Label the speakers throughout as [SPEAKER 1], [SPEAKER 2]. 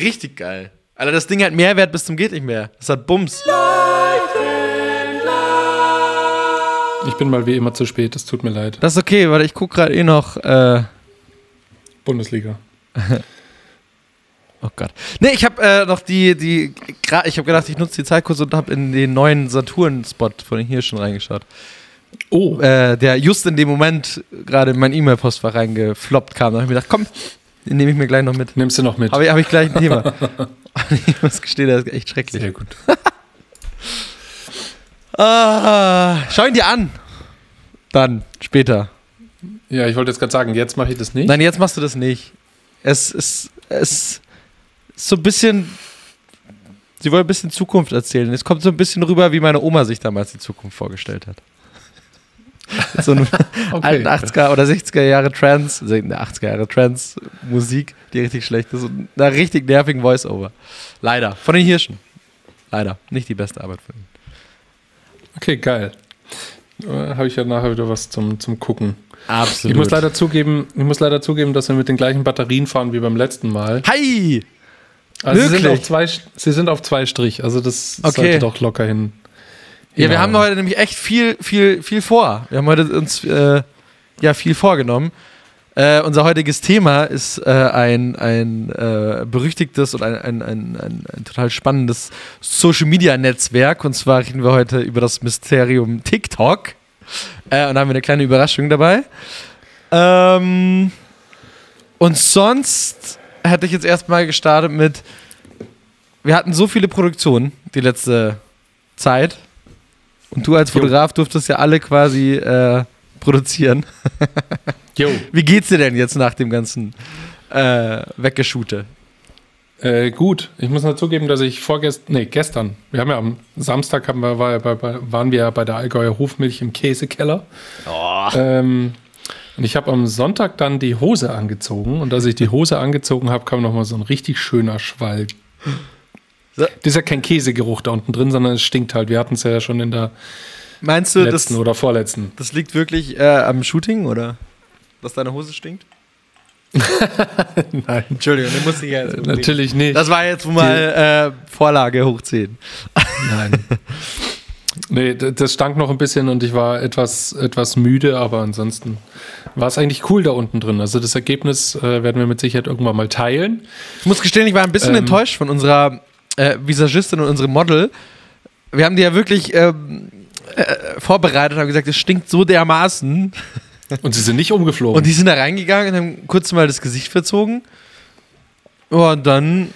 [SPEAKER 1] Richtig geil. Alter, das Ding hat Mehrwert bis zum geht nicht mehr. Das hat Bums.
[SPEAKER 2] Ich bin mal wie immer zu spät, es tut mir leid.
[SPEAKER 1] Das ist okay, weil ich gucke gerade eh noch. Äh
[SPEAKER 2] Bundesliga.
[SPEAKER 1] oh Gott. Nee, ich habe äh, noch die, die, ich habe gedacht, ich nutze die Zeit kurz und habe in den neuen Saturn-Spot von den Hirschen reingeschaut.
[SPEAKER 2] Oh.
[SPEAKER 1] Äh, der just in dem Moment gerade in mein E-Mail-Postfach reingefloppt kam. Da habe ich mir gedacht, komm, den nehme ich mir gleich noch mit.
[SPEAKER 2] Nimmst du noch mit?
[SPEAKER 1] Habe ich, hab ich gleich ein Thema. ich muss gestehen, das ist echt schrecklich.
[SPEAKER 2] Sehr gut.
[SPEAKER 1] ah, schau ihn dir an. Dann, später.
[SPEAKER 2] Ja, ich wollte jetzt gerade sagen, jetzt mache ich das nicht.
[SPEAKER 1] Nein, jetzt machst du das nicht. Es ist, es ist so ein bisschen. Sie wollen ein bisschen Zukunft erzählen. Es kommt so ein bisschen rüber, wie meine Oma sich damals die Zukunft vorgestellt hat. so eine okay. alten 80er oder 60er Jahre Trance, also 80er Jahre Trance Musik, die richtig schlecht ist und einer richtig nervigen Voice-Over. Leider. Von den Hirschen. Leider. Nicht die beste Arbeit von ihnen.
[SPEAKER 2] Okay, geil. Äh, Habe ich ja nachher wieder was zum, zum Gucken.
[SPEAKER 1] Absolut.
[SPEAKER 2] Ich muss leider zugeben, ich muss leider zugeben, dass wir mit den gleichen Batterien fahren wie beim letzten Mal.
[SPEAKER 1] Hi!
[SPEAKER 2] Also sie sind, auf zwei, sie sind auf zwei Strich, also das okay. sollte doch locker hin.
[SPEAKER 1] Ja, wir haben heute nämlich echt viel, viel, viel vor. Wir haben heute uns äh, ja viel vorgenommen. Äh, unser heutiges Thema ist äh, ein, ein äh, berüchtigtes und ein, ein, ein, ein, total spannendes Social Media Netzwerk. Und zwar reden wir heute über das Mysterium TikTok. Äh, und da haben wir eine kleine Überraschung dabei. Ähm, und sonst hätte ich jetzt erstmal gestartet mit: Wir hatten so viele Produktionen die letzte Zeit und du als Fotograf durftest ja alle quasi äh, produzieren.
[SPEAKER 2] jo.
[SPEAKER 1] Wie geht's dir denn jetzt nach dem ganzen äh, Weggeschute?
[SPEAKER 2] Äh, gut, ich muss nur zugeben, dass ich vorgestern, nee, gestern, wir haben ja am Samstag haben wir, war, war, waren wir ja bei der Allgäuer Hofmilch im Käsekeller.
[SPEAKER 1] Oh.
[SPEAKER 2] Ähm, und ich habe am Sonntag dann die Hose angezogen und als ich die Hose angezogen habe, kam nochmal so ein richtig schöner Schwall das ist ja kein Käsegeruch da unten drin, sondern es stinkt halt. Wir hatten es ja schon in der
[SPEAKER 1] Meinst du,
[SPEAKER 2] letzten
[SPEAKER 1] das,
[SPEAKER 2] oder vorletzten.
[SPEAKER 1] Das liegt wirklich äh, am Shooting oder dass deine Hose stinkt?
[SPEAKER 2] Nein.
[SPEAKER 1] Entschuldigung, den musste ich ja jetzt
[SPEAKER 2] Natürlich nicht.
[SPEAKER 1] Das war jetzt mal äh, Vorlage hoch 10.
[SPEAKER 2] Nein. Nee, das stank noch ein bisschen und ich war etwas, etwas müde, aber ansonsten war es eigentlich cool da unten drin. Also das Ergebnis äh, werden wir mit Sicherheit irgendwann mal teilen.
[SPEAKER 1] Ich muss gestehen, ich war ein bisschen ähm, enttäuscht von unserer äh, Visagistin und unserem Model. Wir haben die ja wirklich ähm, äh, vorbereitet und haben gesagt, es stinkt so dermaßen.
[SPEAKER 2] Und sie sind nicht umgeflogen.
[SPEAKER 1] Und die sind da reingegangen und haben kurz mal das Gesicht verzogen. und dann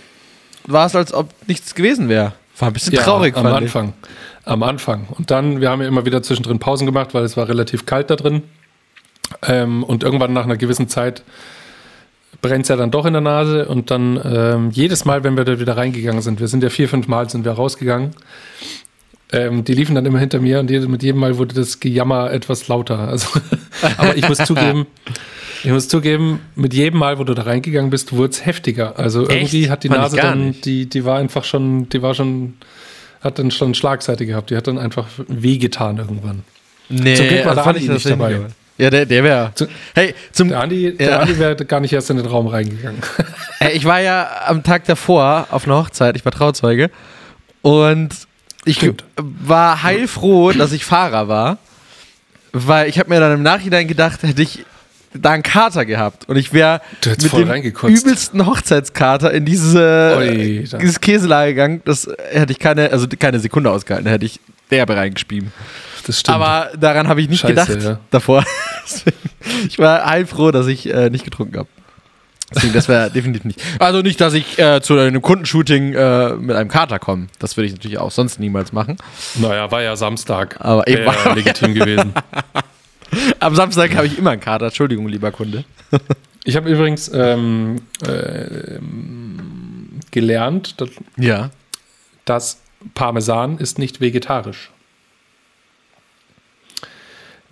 [SPEAKER 1] war es, als ob nichts gewesen wäre. War ein bisschen ja, traurig.
[SPEAKER 2] Am Anfang. Ich. Am Anfang. Und dann, wir haben ja immer wieder zwischendrin Pausen gemacht, weil es war relativ kalt da drin. Ähm, und irgendwann nach einer gewissen Zeit brennt es ja dann doch in der Nase. Und dann ähm, jedes Mal, wenn wir da wieder reingegangen sind, wir sind ja vier, fünf Mal sind wir rausgegangen, ähm, die liefen dann immer hinter mir und mit jedem Mal wurde das Gejammer etwas lauter. Also, aber ich muss zugeben, ich muss zugeben, mit jedem Mal, wo du da reingegangen bist, wurde es heftiger. Also Echt? irgendwie hat die Fand Nase dann, die, die war einfach schon, die war schon, hat dann schon Schlagseite gehabt. Die hat dann einfach wehgetan irgendwann.
[SPEAKER 1] Nee, Zum Glück war also der Andi nicht dabei. Nicht, ja, der, der wäre.
[SPEAKER 2] Hey, zum. Der Andi, der ja. Andi wäre gar nicht erst in den Raum reingegangen.
[SPEAKER 1] ich war ja am Tag davor auf einer Hochzeit, ich war Trauzeuge. Und ich Stimmt. war heilfroh, dass ich Fahrer war. Weil ich habe mir dann im Nachhinein gedacht, hätte ich da einen Kater gehabt und ich wäre mit dem übelsten Hochzeitskater in diese, Oi, dieses Käselager gegangen, das hätte ich keine, also keine Sekunde ausgehalten, hätte ich derbe reingespielt.
[SPEAKER 2] Das stimmt.
[SPEAKER 1] Aber daran habe ich nicht Scheiße, gedacht ja. davor. ich war heilfroh, dass ich äh, nicht getrunken habe. Deswegen, das wäre definitiv nicht. Also nicht, dass ich äh, zu einem Kundenshooting äh, mit einem Kater komme. Das würde ich natürlich auch sonst niemals machen.
[SPEAKER 2] Naja, war ja Samstag.
[SPEAKER 1] Aber eben war
[SPEAKER 2] legitim gewesen.
[SPEAKER 1] Am Samstag habe ich immer einen Kater. Entschuldigung, lieber Kunde.
[SPEAKER 2] ich habe übrigens ähm, äh, gelernt, dass,
[SPEAKER 1] ja.
[SPEAKER 2] dass Parmesan ist nicht vegetarisch.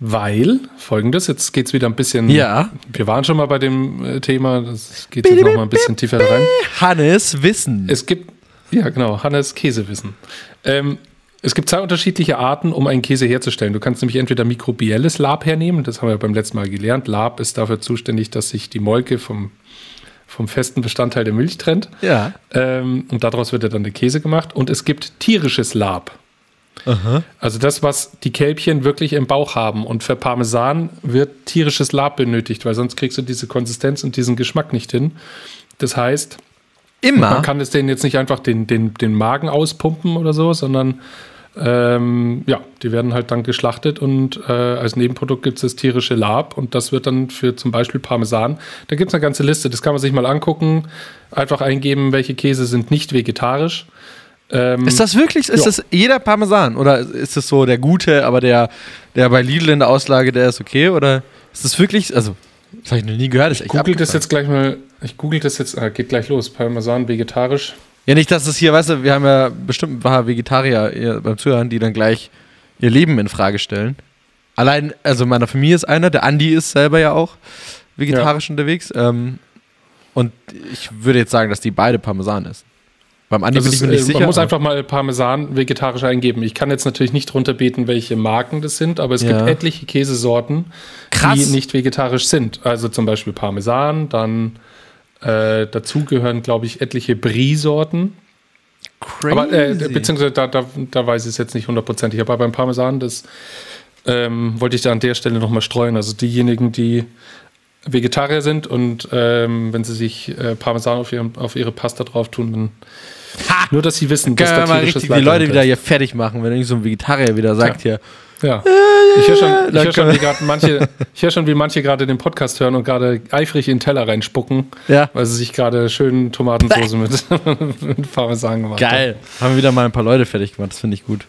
[SPEAKER 2] Weil, folgendes, jetzt geht es wieder ein bisschen.
[SPEAKER 1] Ja.
[SPEAKER 2] Wir waren schon mal bei dem äh, Thema, das geht jetzt noch mal ein bisschen tiefer rein.
[SPEAKER 1] Hannes Wissen.
[SPEAKER 2] Es gibt, ja genau, Hannes Käsewissen. Ähm, es gibt zwei unterschiedliche Arten, um einen Käse herzustellen. Du kannst nämlich entweder mikrobielles Lab hernehmen, das haben wir beim letzten Mal gelernt. Lab ist dafür zuständig, dass sich die Molke vom, vom festen Bestandteil der Milch trennt.
[SPEAKER 1] Ja.
[SPEAKER 2] Ähm, und daraus wird ja dann der Käse gemacht. Und es gibt tierisches Lab. Also das, was die Kälbchen wirklich im Bauch haben. Und für Parmesan wird tierisches Lab benötigt, weil sonst kriegst du diese Konsistenz und diesen Geschmack nicht hin. Das heißt,
[SPEAKER 1] Immer.
[SPEAKER 2] man kann es denen jetzt nicht einfach den, den, den Magen auspumpen oder so, sondern ähm, ja, die werden halt dann geschlachtet und äh, als Nebenprodukt gibt es das tierische Lab und das wird dann für zum Beispiel Parmesan. Da gibt es eine ganze Liste, das kann man sich mal angucken. Einfach eingeben, welche Käse sind nicht vegetarisch. Ähm,
[SPEAKER 1] Ist das wirklich, ist
[SPEAKER 2] Ja.
[SPEAKER 1] das jeder Parmesan? Oder ist das so der gute, aber der, der bei Lidl in der Auslage, der ist okay? Oder ist das wirklich, also, das habe ich noch nie gehört. Das echt
[SPEAKER 2] google das
[SPEAKER 1] abgefahren.
[SPEAKER 2] jetzt gleich mal. Ich google das jetzt, ah, geht gleich los. Parmesan vegetarisch.
[SPEAKER 1] Ja, nicht, dass es hier, weißt du, wir haben ja bestimmt ein paar Vegetarier beim Zuhören, die dann gleich ihr Leben in Frage stellen. Allein, also in meiner Familie ist einer, der Andi ist selber ja auch vegetarisch unterwegs. Ähm, und ich würde jetzt sagen, dass die beide Parmesan essen. Beim Andi
[SPEAKER 2] Also
[SPEAKER 1] bin ich mir nicht
[SPEAKER 2] äh,
[SPEAKER 1] sicher.
[SPEAKER 2] man muss einfach mal Parmesan vegetarisch eingeben. Ich kann jetzt natürlich nicht drunter beten, welche Marken das sind, aber es
[SPEAKER 1] Ja.
[SPEAKER 2] gibt etliche Käsesorten,
[SPEAKER 1] Krass.
[SPEAKER 2] die nicht vegetarisch sind. Also zum Beispiel Parmesan, dann äh, dazu gehören, glaube ich, etliche Brie-Sorten.
[SPEAKER 1] Crazy.
[SPEAKER 2] Aber äh, beziehungsweise da, da, da weiß ich es jetzt nicht hundertprozentig. Aber beim Parmesan, das ähm, wollte ich da an der Stelle nochmal streuen. Also diejenigen, die Vegetarier sind und ähm, wenn sie sich äh, Parmesan auf, ihrem, auf ihre Pasta drauf tun, dann
[SPEAKER 1] Ha!
[SPEAKER 2] nur, dass sie wissen, dass da tierisches
[SPEAKER 1] richtig die
[SPEAKER 2] Leid
[SPEAKER 1] Leute
[SPEAKER 2] dahinter
[SPEAKER 1] wieder
[SPEAKER 2] ist.
[SPEAKER 1] hier fertig machen, wenn irgend so ein Vegetarier wieder sagt hier.
[SPEAKER 2] Ja. Ich höre schon, ich hör schon, wie grad manche, ich hör schon, wie manche gerade den Podcast hören und gerade eifrig in den Teller reinspucken,
[SPEAKER 1] Ja.
[SPEAKER 2] weil sie sich gerade schön Tomatensauce mit, mit Parmesan gemacht haben.
[SPEAKER 1] Geil. Haben wir wieder mal ein paar Leute fertig gemacht, das finde ich gut.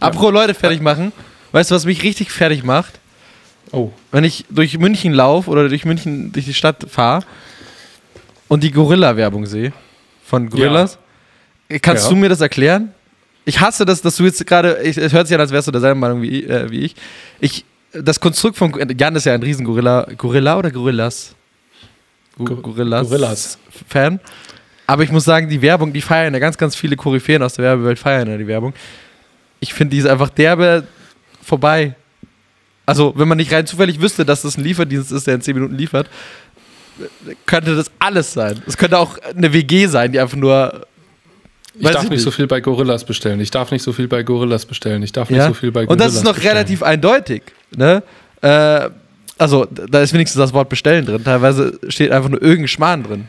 [SPEAKER 1] Apropos Leute fertig machen, weißt du, was mich richtig fertig macht?
[SPEAKER 2] Oh,
[SPEAKER 1] Wenn ich durch München laufe oder durch München, durch die Stadt fahre und die Gorilla-Werbung sehe von Gorillas. Kannst
[SPEAKER 2] Ja.
[SPEAKER 1] du mir das erklären? Ich hasse das, dass du jetzt gerade, es hört sich an, als wärst du derselben Meinung wie, ich- äh, wie ich. ich. Das Konstrukt von, Jan ist ja ein riesen Gorilla, Gorilla oder Gorillas? Go
[SPEAKER 2] Go-
[SPEAKER 1] Gorillas.
[SPEAKER 2] Gorillas.
[SPEAKER 1] Fan. Aber ich muss sagen, die Werbung, die feiern ja ganz, ganz viele Koryphäen aus der Werbewelt, feiern ja die Werbung. Ich finde, die ist einfach derbe vorbei. Also, wenn man nicht rein zufällig wüsste, dass das ein Lieferdienst ist, der in 10 Minuten liefert, könnte das alles sein. Es könnte auch eine WG sein, die einfach nur.
[SPEAKER 2] Ich
[SPEAKER 1] Weiß
[SPEAKER 2] darf
[SPEAKER 1] ich
[SPEAKER 2] nicht so
[SPEAKER 1] nicht.
[SPEAKER 2] viel bei Gorillas bestellen. Ich darf nicht so viel bei Gorillas bestellen. Ich darf nicht
[SPEAKER 1] Ja?
[SPEAKER 2] so viel bei
[SPEAKER 1] Und
[SPEAKER 2] Gorillas
[SPEAKER 1] das ist noch
[SPEAKER 2] bestellen.
[SPEAKER 1] relativ eindeutig. Ne? Äh, also, da ist wenigstens das Wort bestellen drin. Teilweise steht einfach nur irgendein Schmarrn drin.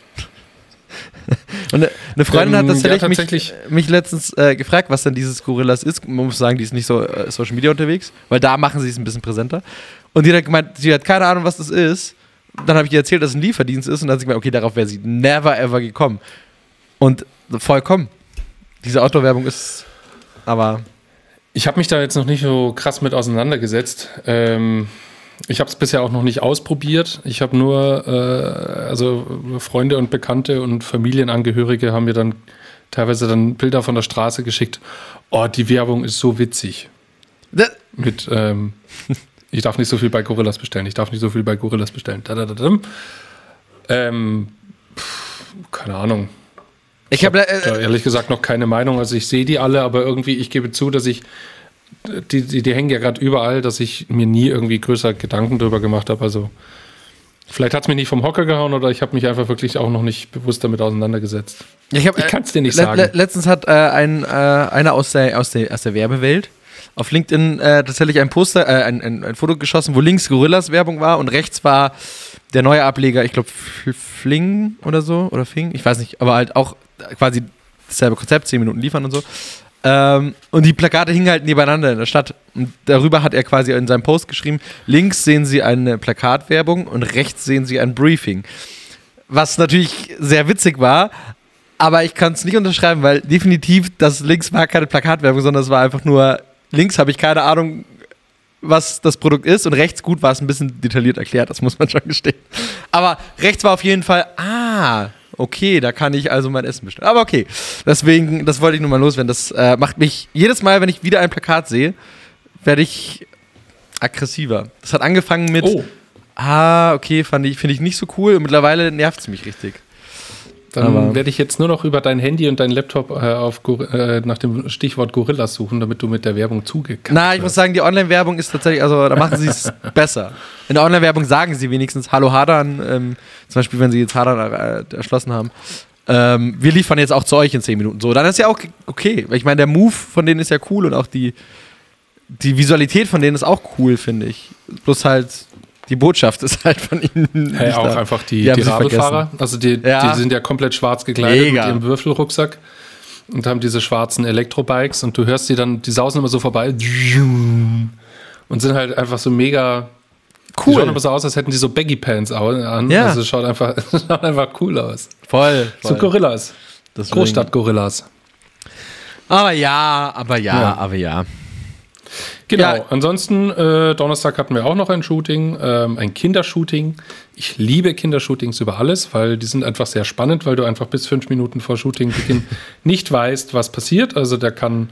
[SPEAKER 1] Und eine, Freundin
[SPEAKER 2] Ähm,
[SPEAKER 1] hat das
[SPEAKER 2] ja,
[SPEAKER 1] tatsächlich
[SPEAKER 2] tatsächlich.
[SPEAKER 1] mich, mich letztens äh, gefragt, was denn dieses Gorillas ist. Man muss sagen, die ist nicht so äh, Social Media unterwegs, weil da machen sie es ein bisschen präsenter. Und die hat gemeint, sie hat keine Ahnung, was das ist. Dann habe ich ihr erzählt, dass es ein Lieferdienst ist und dann hat sie gemeint, okay, darauf wäre sie never ever gekommen. Und vollkommen. Diese Outdoor-Werbung ist aber
[SPEAKER 2] Ich habe mich da jetzt noch nicht so krass mit auseinandergesetzt. Ähm, ich habe es bisher auch noch nicht ausprobiert. Ich habe nur, äh, also Freunde und Bekannte und Familienangehörige haben mir dann teilweise dann Bilder von der Straße geschickt. Oh, die Werbung ist so witzig.
[SPEAKER 1] Da-
[SPEAKER 2] Mit, ähm, ich darf nicht so viel bei Gorillas bestellen. Ich darf nicht so viel bei Gorillas bestellen. Da, da, da, da. Ähm, pff, keine Ahnung.
[SPEAKER 1] Ich habe
[SPEAKER 2] Da
[SPEAKER 1] äh,
[SPEAKER 2] ehrlich gesagt noch keine Meinung. Also ich sehe die alle, aber irgendwie, ich gebe zu, dass ich, die, die, die hängen ja gerade überall, dass ich mir nie irgendwie größer Gedanken drüber gemacht habe. Also vielleicht hat es mich nicht vom Hocker gehauen oder ich habe mich einfach wirklich auch noch nicht bewusst damit auseinandergesetzt.
[SPEAKER 1] ich, hab,
[SPEAKER 2] Ich
[SPEAKER 1] äh,
[SPEAKER 2] kann es dir nicht
[SPEAKER 1] le-
[SPEAKER 2] sagen.
[SPEAKER 1] le- letztens hat äh, ein, äh, einer aus der, aus, der, aus der Werbewelt auf LinkedIn äh, tatsächlich ein Poster, äh, ein, ein, ein Foto geschossen, wo links Gorillas Werbung war und rechts war der neue Ableger, ich glaube Fling oder so, oder Fing, ich weiß nicht, aber halt auch quasi dasselbe Konzept, 10 Minuten liefern und so. Ähm, und die Plakate hingen halt nebeneinander in der Stadt. Und darüber hat er quasi in seinem Post geschrieben: links sehen Sie eine Plakatwerbung und rechts sehen Sie ein Briefing. Was natürlich sehr witzig war, aber ich kann es nicht unterschreiben, weil definitiv das links war keine Plakatwerbung, sondern es war einfach nur, links habe ich keine Ahnung, was das Produkt ist und rechts gut war es ein bisschen detailliert erklärt, das muss man schon gestehen. Aber rechts war auf jeden Fall, ah, okay, da kann ich also mein Essen bestellen. Aber okay, deswegen, das wollte ich nur mal loswerden. Das äh, macht mich jedes Mal, wenn ich wieder ein Plakat sehe, werde ich aggressiver. Das hat angefangen mit,
[SPEAKER 2] oh,
[SPEAKER 1] ah, okay, fand ich, finde ich nicht so cool und mittlerweile nervt es mich richtig.
[SPEAKER 2] Dann werde ich jetzt nur noch über dein Handy und deinen Laptop äh, auf, äh, nach dem Stichwort Gorillas suchen, damit du mit der Werbung zugekackt
[SPEAKER 1] Na, ich muss sagen, die Online-Werbung ist tatsächlich, also da machen sie es besser. In der Online-Werbung sagen sie wenigstens Hallo Hadan, ähm, zum Beispiel, wenn sie jetzt Hadan äh, erschlossen haben. Ähm, wir liefern jetzt auch zu euch in 10 Minuten. So, dann ist ja auch okay. Ich meine, der Move von denen ist ja cool und auch die, die Visualität von denen ist auch cool, finde ich. Bloß halt, die Botschaft ist halt von ihnen.
[SPEAKER 2] Hey, auch da. einfach die, die, die Radlfahrer. Also die, ja. die sind ja komplett schwarz gekleidet Mega. mit ihrem Würfelrucksack und haben diese schwarzen Elektrobikes und du hörst die dann, die sausen immer so vorbei und sind halt einfach so mega cool. Die schauen aber so aus, als hätten die so Baggy Pants an. Ja. Also schaut einfach, schaut einfach cool aus.
[SPEAKER 1] Voll. voll.
[SPEAKER 2] So Gorillas. Großstadt-Gorillas.
[SPEAKER 1] Aber ja, aber ja, ja. aber ja.
[SPEAKER 2] Genau. Ja. Ansonsten, äh, Donnerstag hatten wir auch noch ein Shooting, ähm, ein Kindershooting. Ich liebe Kindershootings über alles, weil die sind einfach sehr spannend, weil du einfach bis fünf Minuten vor Shootingbeginn nicht weißt, was passiert. Also da kann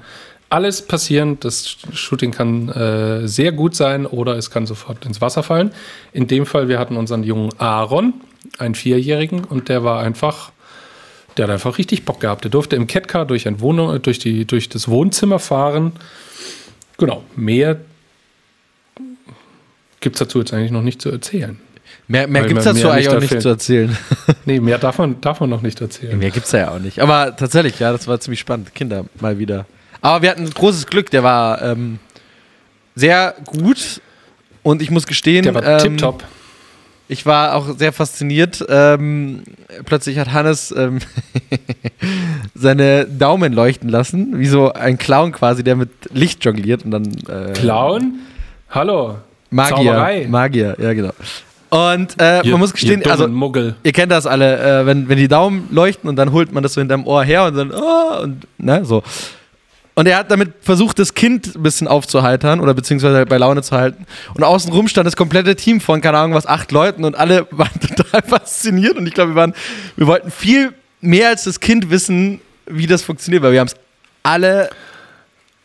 [SPEAKER 2] alles passieren. Das Shooting kann äh, sehr gut sein oder es kann sofort ins Wasser fallen. In dem Fall, wir hatten unseren jungen Aaron, einen Vierjährigen, und der war einfach, der hat einfach richtig Bock gehabt. Der durfte im Catcar durch, ein Wohnung, durch, die, durch das Wohnzimmer fahren. Genau, mehr gibt es dazu jetzt eigentlich noch nicht zu erzählen.
[SPEAKER 1] Mehr, mehr gibt es dazu eigentlich auch nicht zu erzählen.
[SPEAKER 2] nee, mehr darf man, darf man noch nicht erzählen.
[SPEAKER 1] Mehr gibt es ja auch nicht. Aber tatsächlich, ja, das war ziemlich spannend. Kinder mal wieder aber wir hatten großes Glück, der war ähm, sehr gut und ich muss gestehen.
[SPEAKER 2] Der war
[SPEAKER 1] ähm,
[SPEAKER 2] tipptopp.
[SPEAKER 1] Ich war auch sehr fasziniert. Ähm, plötzlich hat Hannes ähm, seine Daumen leuchten lassen, wie so ein Clown quasi, der mit Licht jongliert und dann.
[SPEAKER 2] Äh, Clown? Hallo.
[SPEAKER 1] Magier. Zauberei. Magier, ja, genau. Und äh, ihr, man muss gestehen, also
[SPEAKER 2] Muggel.
[SPEAKER 1] ihr kennt das alle, äh, wenn, wenn die Daumen leuchten und dann holt man das so hinterm Ohr her und dann, oh, und ne, so. Und er hat damit versucht, das Kind ein bisschen aufzuheitern oder beziehungsweise bei Laune zu halten. Und außenrum stand das komplette Team von, keine Ahnung was, acht Leuten und alle waren total fasziniert. Und ich glaube, wir waren, wir wollten viel mehr als das Kind wissen, wie das funktioniert, weil wir haben es alle,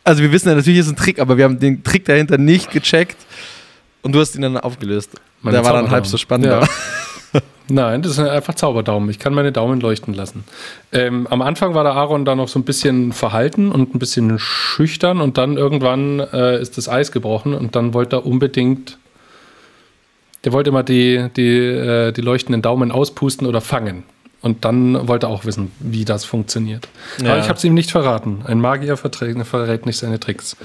[SPEAKER 1] also wir wissen ja natürlich, ist ein Trick, aber wir haben den Trick dahinter nicht gecheckt. Und du hast ihn dann aufgelöst.
[SPEAKER 2] Meine Der war dann halb so spannend. Ja. Nein, das sind einfach Zauberdaumen. Ich kann meine Daumen leuchten lassen. Ähm, am Anfang war der Aaron da noch so ein bisschen verhalten und ein bisschen schüchtern und dann irgendwann äh, ist das Eis gebrochen und dann wollte er unbedingt, der wollte immer die, die, äh, die leuchtenden Daumen auspusten oder fangen. Und dann wollte er auch wissen, wie das funktioniert. Ja. Aber ich habe es ihm nicht verraten. Ein Magier verrät nicht seine Tricks.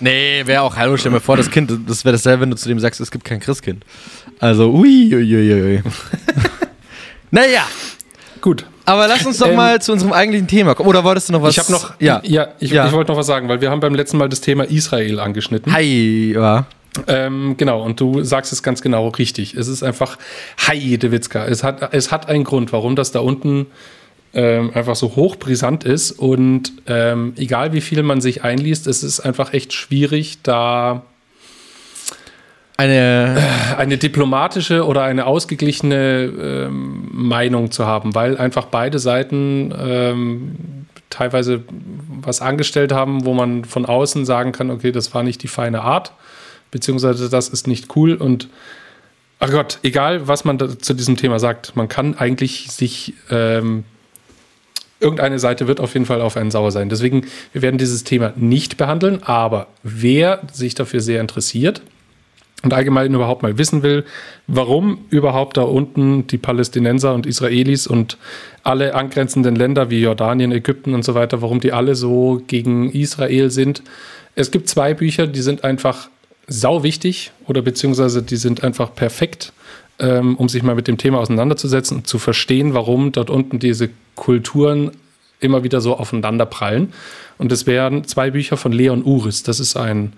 [SPEAKER 1] Nee, wäre auch, hallo, stell mir vor, das Kind, das wäre dasselbe, wenn du zu dem sagst, es gibt kein Christkind. Also, ui, ui, ui, ui. naja.
[SPEAKER 2] Gut.
[SPEAKER 1] Aber lass uns doch ähm, mal zu unserem eigentlichen Thema kommen. Oder wolltest du noch was?
[SPEAKER 2] Ich habe noch, ja, ja ich, ja. ich wollte noch was sagen, weil wir haben beim letzten Mal das Thema Israel angeschnitten.
[SPEAKER 1] Hi, ja.
[SPEAKER 2] Ähm, genau, und du sagst es ganz genau richtig. Es ist einfach, hi, Dewitzka. Es hat, es hat einen Grund, warum das da unten ähm, einfach so hochbrisant ist. Und ähm, egal wie viel man sich einliest, es ist einfach echt schwierig, da eine, eine diplomatische oder eine ausgeglichene ähm, Meinung zu haben, weil einfach beide Seiten ähm, teilweise was angestellt haben, wo man von außen sagen kann, okay, das war nicht die feine Art, beziehungsweise das ist nicht cool und ach Gott, egal was man zu diesem Thema sagt, man kann eigentlich sich ähm, irgendeine Seite wird auf jeden Fall auf einen sauer sein. Deswegen, wir werden dieses Thema nicht behandeln, aber wer sich dafür sehr interessiert, und allgemein überhaupt mal wissen will, warum überhaupt da unten die Palästinenser und Israelis und alle angrenzenden Länder wie Jordanien, Ägypten und so weiter, warum die alle so gegen Israel sind. Es gibt zwei Bücher, die sind einfach sau wichtig oder beziehungsweise die sind einfach perfekt, ähm, um sich mal mit dem Thema auseinanderzusetzen und zu verstehen, warum dort unten diese Kulturen immer wieder so aufeinander prallen. Und es wären zwei Bücher von Leon Uris. Das ist ein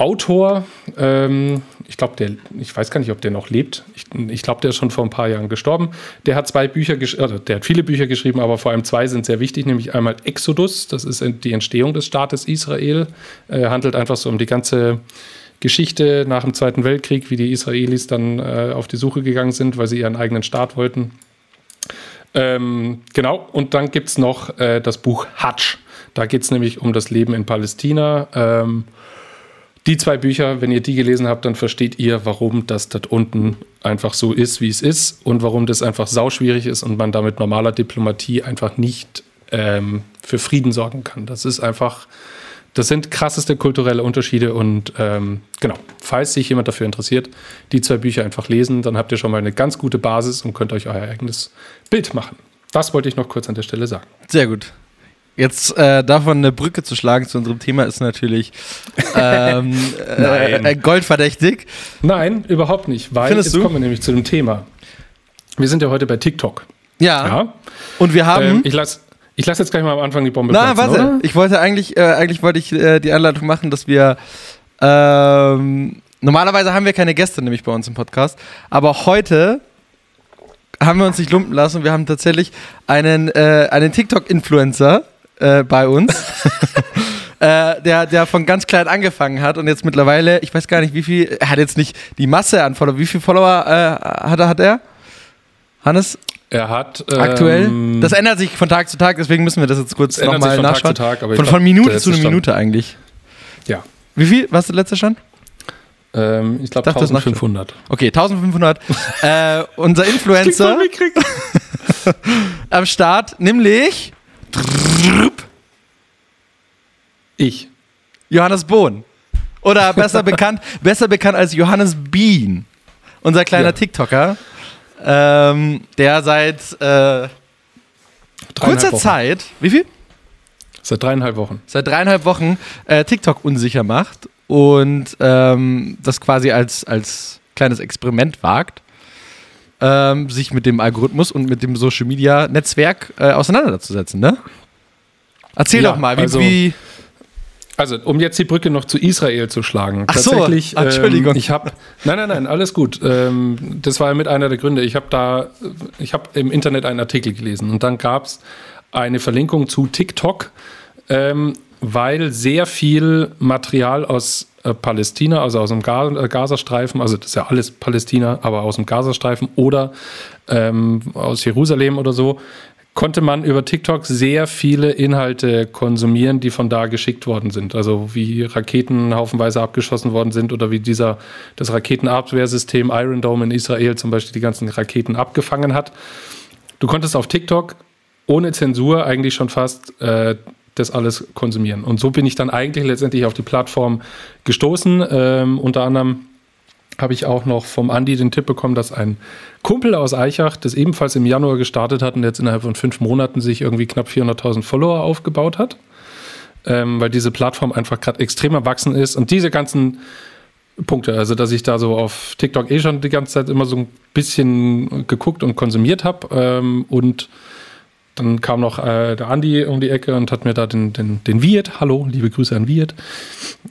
[SPEAKER 2] Autor, ähm, ich glaube, der, ich weiß gar nicht, ob der noch lebt. Ich, ich glaube, der ist schon vor ein paar Jahren gestorben. Der hat zwei Bücher, also der hat viele Bücher geschrieben, aber vor allem zwei sind sehr wichtig, nämlich einmal Exodus, das ist die Entstehung des Staates Israel, äh, handelt einfach so um die ganze Geschichte nach dem Zweiten Weltkrieg, wie die Israelis dann äh, auf die Suche gegangen sind, weil sie ihren eigenen Staat wollten. Ähm, genau, und dann gibt es noch äh, das Buch Hatsch. Da geht es nämlich um das Leben in Palästina. Ähm, die zwei Bücher, wenn ihr die gelesen habt, dann versteht ihr, warum das dort unten einfach so ist, wie es ist und warum das einfach sauschwierig ist und man damit normaler Diplomatie einfach nicht ähm, für Frieden sorgen kann. Das ist einfach, das sind krasseste kulturelle Unterschiede und ähm, genau, falls sich jemand dafür interessiert, die zwei Bücher einfach lesen, dann habt ihr schon mal eine ganz gute Basis und könnt euch euer eigenes Bild machen. Das wollte ich noch kurz an der Stelle sagen.
[SPEAKER 1] Sehr gut. Jetzt äh, davon eine Brücke zu schlagen zu unserem Thema ist natürlich ähm, äh, goldverdächtig.
[SPEAKER 2] Nein, überhaupt nicht, weil
[SPEAKER 1] Findest
[SPEAKER 2] jetzt
[SPEAKER 1] du?
[SPEAKER 2] kommen wir nämlich zu dem Thema. Wir sind ja heute bei TikTok.
[SPEAKER 1] Ja.
[SPEAKER 2] Ja.
[SPEAKER 1] Und wir haben.
[SPEAKER 2] Ähm, ich lasse ich lass jetzt gleich mal am Anfang die Bombe
[SPEAKER 1] Na,
[SPEAKER 2] platzen,
[SPEAKER 1] warte.
[SPEAKER 2] oder?
[SPEAKER 1] Ich wollte eigentlich, äh, eigentlich wollte ich äh, die Anleitung machen, dass wir ähm, normalerweise haben wir keine Gäste nämlich bei uns im Podcast, aber heute haben wir uns nicht lumpen lassen. Wir haben tatsächlich einen, äh, einen TikTok-Influencer äh, bei uns, äh, der, der von ganz klein angefangen hat und jetzt mittlerweile, ich weiß gar nicht, wie viel, er hat jetzt nicht die Masse an Follower, wie viele Follower äh, hat, er, hat er? Hannes,
[SPEAKER 2] Er hat
[SPEAKER 1] aktuell?
[SPEAKER 2] ähm,
[SPEAKER 1] das ändert sich von Tag zu Tag, deswegen müssen wir das jetzt kurz nochmal
[SPEAKER 2] von Tag
[SPEAKER 1] nachschauen.
[SPEAKER 2] zu Tag,
[SPEAKER 1] von, von Minute zu einer Minute eigentlich.
[SPEAKER 2] ja.
[SPEAKER 1] Wie viel? Was der letzte Stand?
[SPEAKER 2] Ähm, ich glaube
[SPEAKER 1] dachte, das
[SPEAKER 2] 1500.
[SPEAKER 1] Okay, 1500. äh, unser Influencer am Start, nämlich
[SPEAKER 2] Ich.
[SPEAKER 1] Johannes Bohn. Oder besser bekannt, besser bekannt als Johannes Bean. Unser kleiner
[SPEAKER 2] Ja.
[SPEAKER 1] TikToker, ähm, der seit äh, kurzer
[SPEAKER 2] Wochen.
[SPEAKER 1] Zeit, wie viel?
[SPEAKER 2] Seit dreieinhalb Wochen.
[SPEAKER 1] Seit dreieinhalb Wochen äh, TikTok unsicher macht und ähm, das quasi als, als kleines Experiment wagt, ähm, sich mit dem Algorithmus und mit dem Social Media Netzwerk äh, auseinanderzusetzen, ne? Erzähl
[SPEAKER 2] Ja,
[SPEAKER 1] doch mal, wie,
[SPEAKER 2] also-
[SPEAKER 1] wie
[SPEAKER 2] Also, um jetzt die Brücke noch zu Israel zu schlagen.
[SPEAKER 1] Ach so,
[SPEAKER 2] Tatsächlich,
[SPEAKER 1] ach, Entschuldigung.
[SPEAKER 2] Ähm, ich habe, nein, nein, nein, alles gut. Ähm, das war ja mit einer der Gründe. Ich habe da, ich habe im Internet einen Artikel gelesen und dann gab es eine Verlinkung zu TikTok, ähm, weil sehr viel Material aus äh, Palästina, also aus dem Ga äh, Gazastreifen, also das ist ja alles Palästina, aber aus dem Gazastreifen oder ähm, aus Jerusalem oder so, konnte man über TikTok sehr viele Inhalte konsumieren, die von da geschickt worden sind. Also wie Raketen haufenweise abgeschossen worden sind oder wie dieser das Raketenabwehrsystem Iron Dome in Israel zum Beispiel die ganzen Raketen abgefangen hat. Du konntest auf TikTok ohne Zensur eigentlich schon fast äh, das alles konsumieren. Und so bin ich dann eigentlich letztendlich auf die Plattform gestoßen. Ähm, unter anderem habe ich auch noch vom Andi den Tipp bekommen, dass ein Kumpel aus Eichach, das ebenfalls im Januar gestartet hat und jetzt innerhalb von fünf Monaten sich irgendwie knapp 400.000 Follower aufgebaut hat, ähm, weil diese Plattform einfach gerade extrem erwachsen ist und diese ganzen Punkte, also dass ich da so auf TikTok eh schon die ganze Zeit immer so ein bisschen geguckt und konsumiert habe ähm, und dann kam noch äh, der Andi um die Ecke und hat mir da den, den, den Viet, hallo, liebe Grüße an Viet,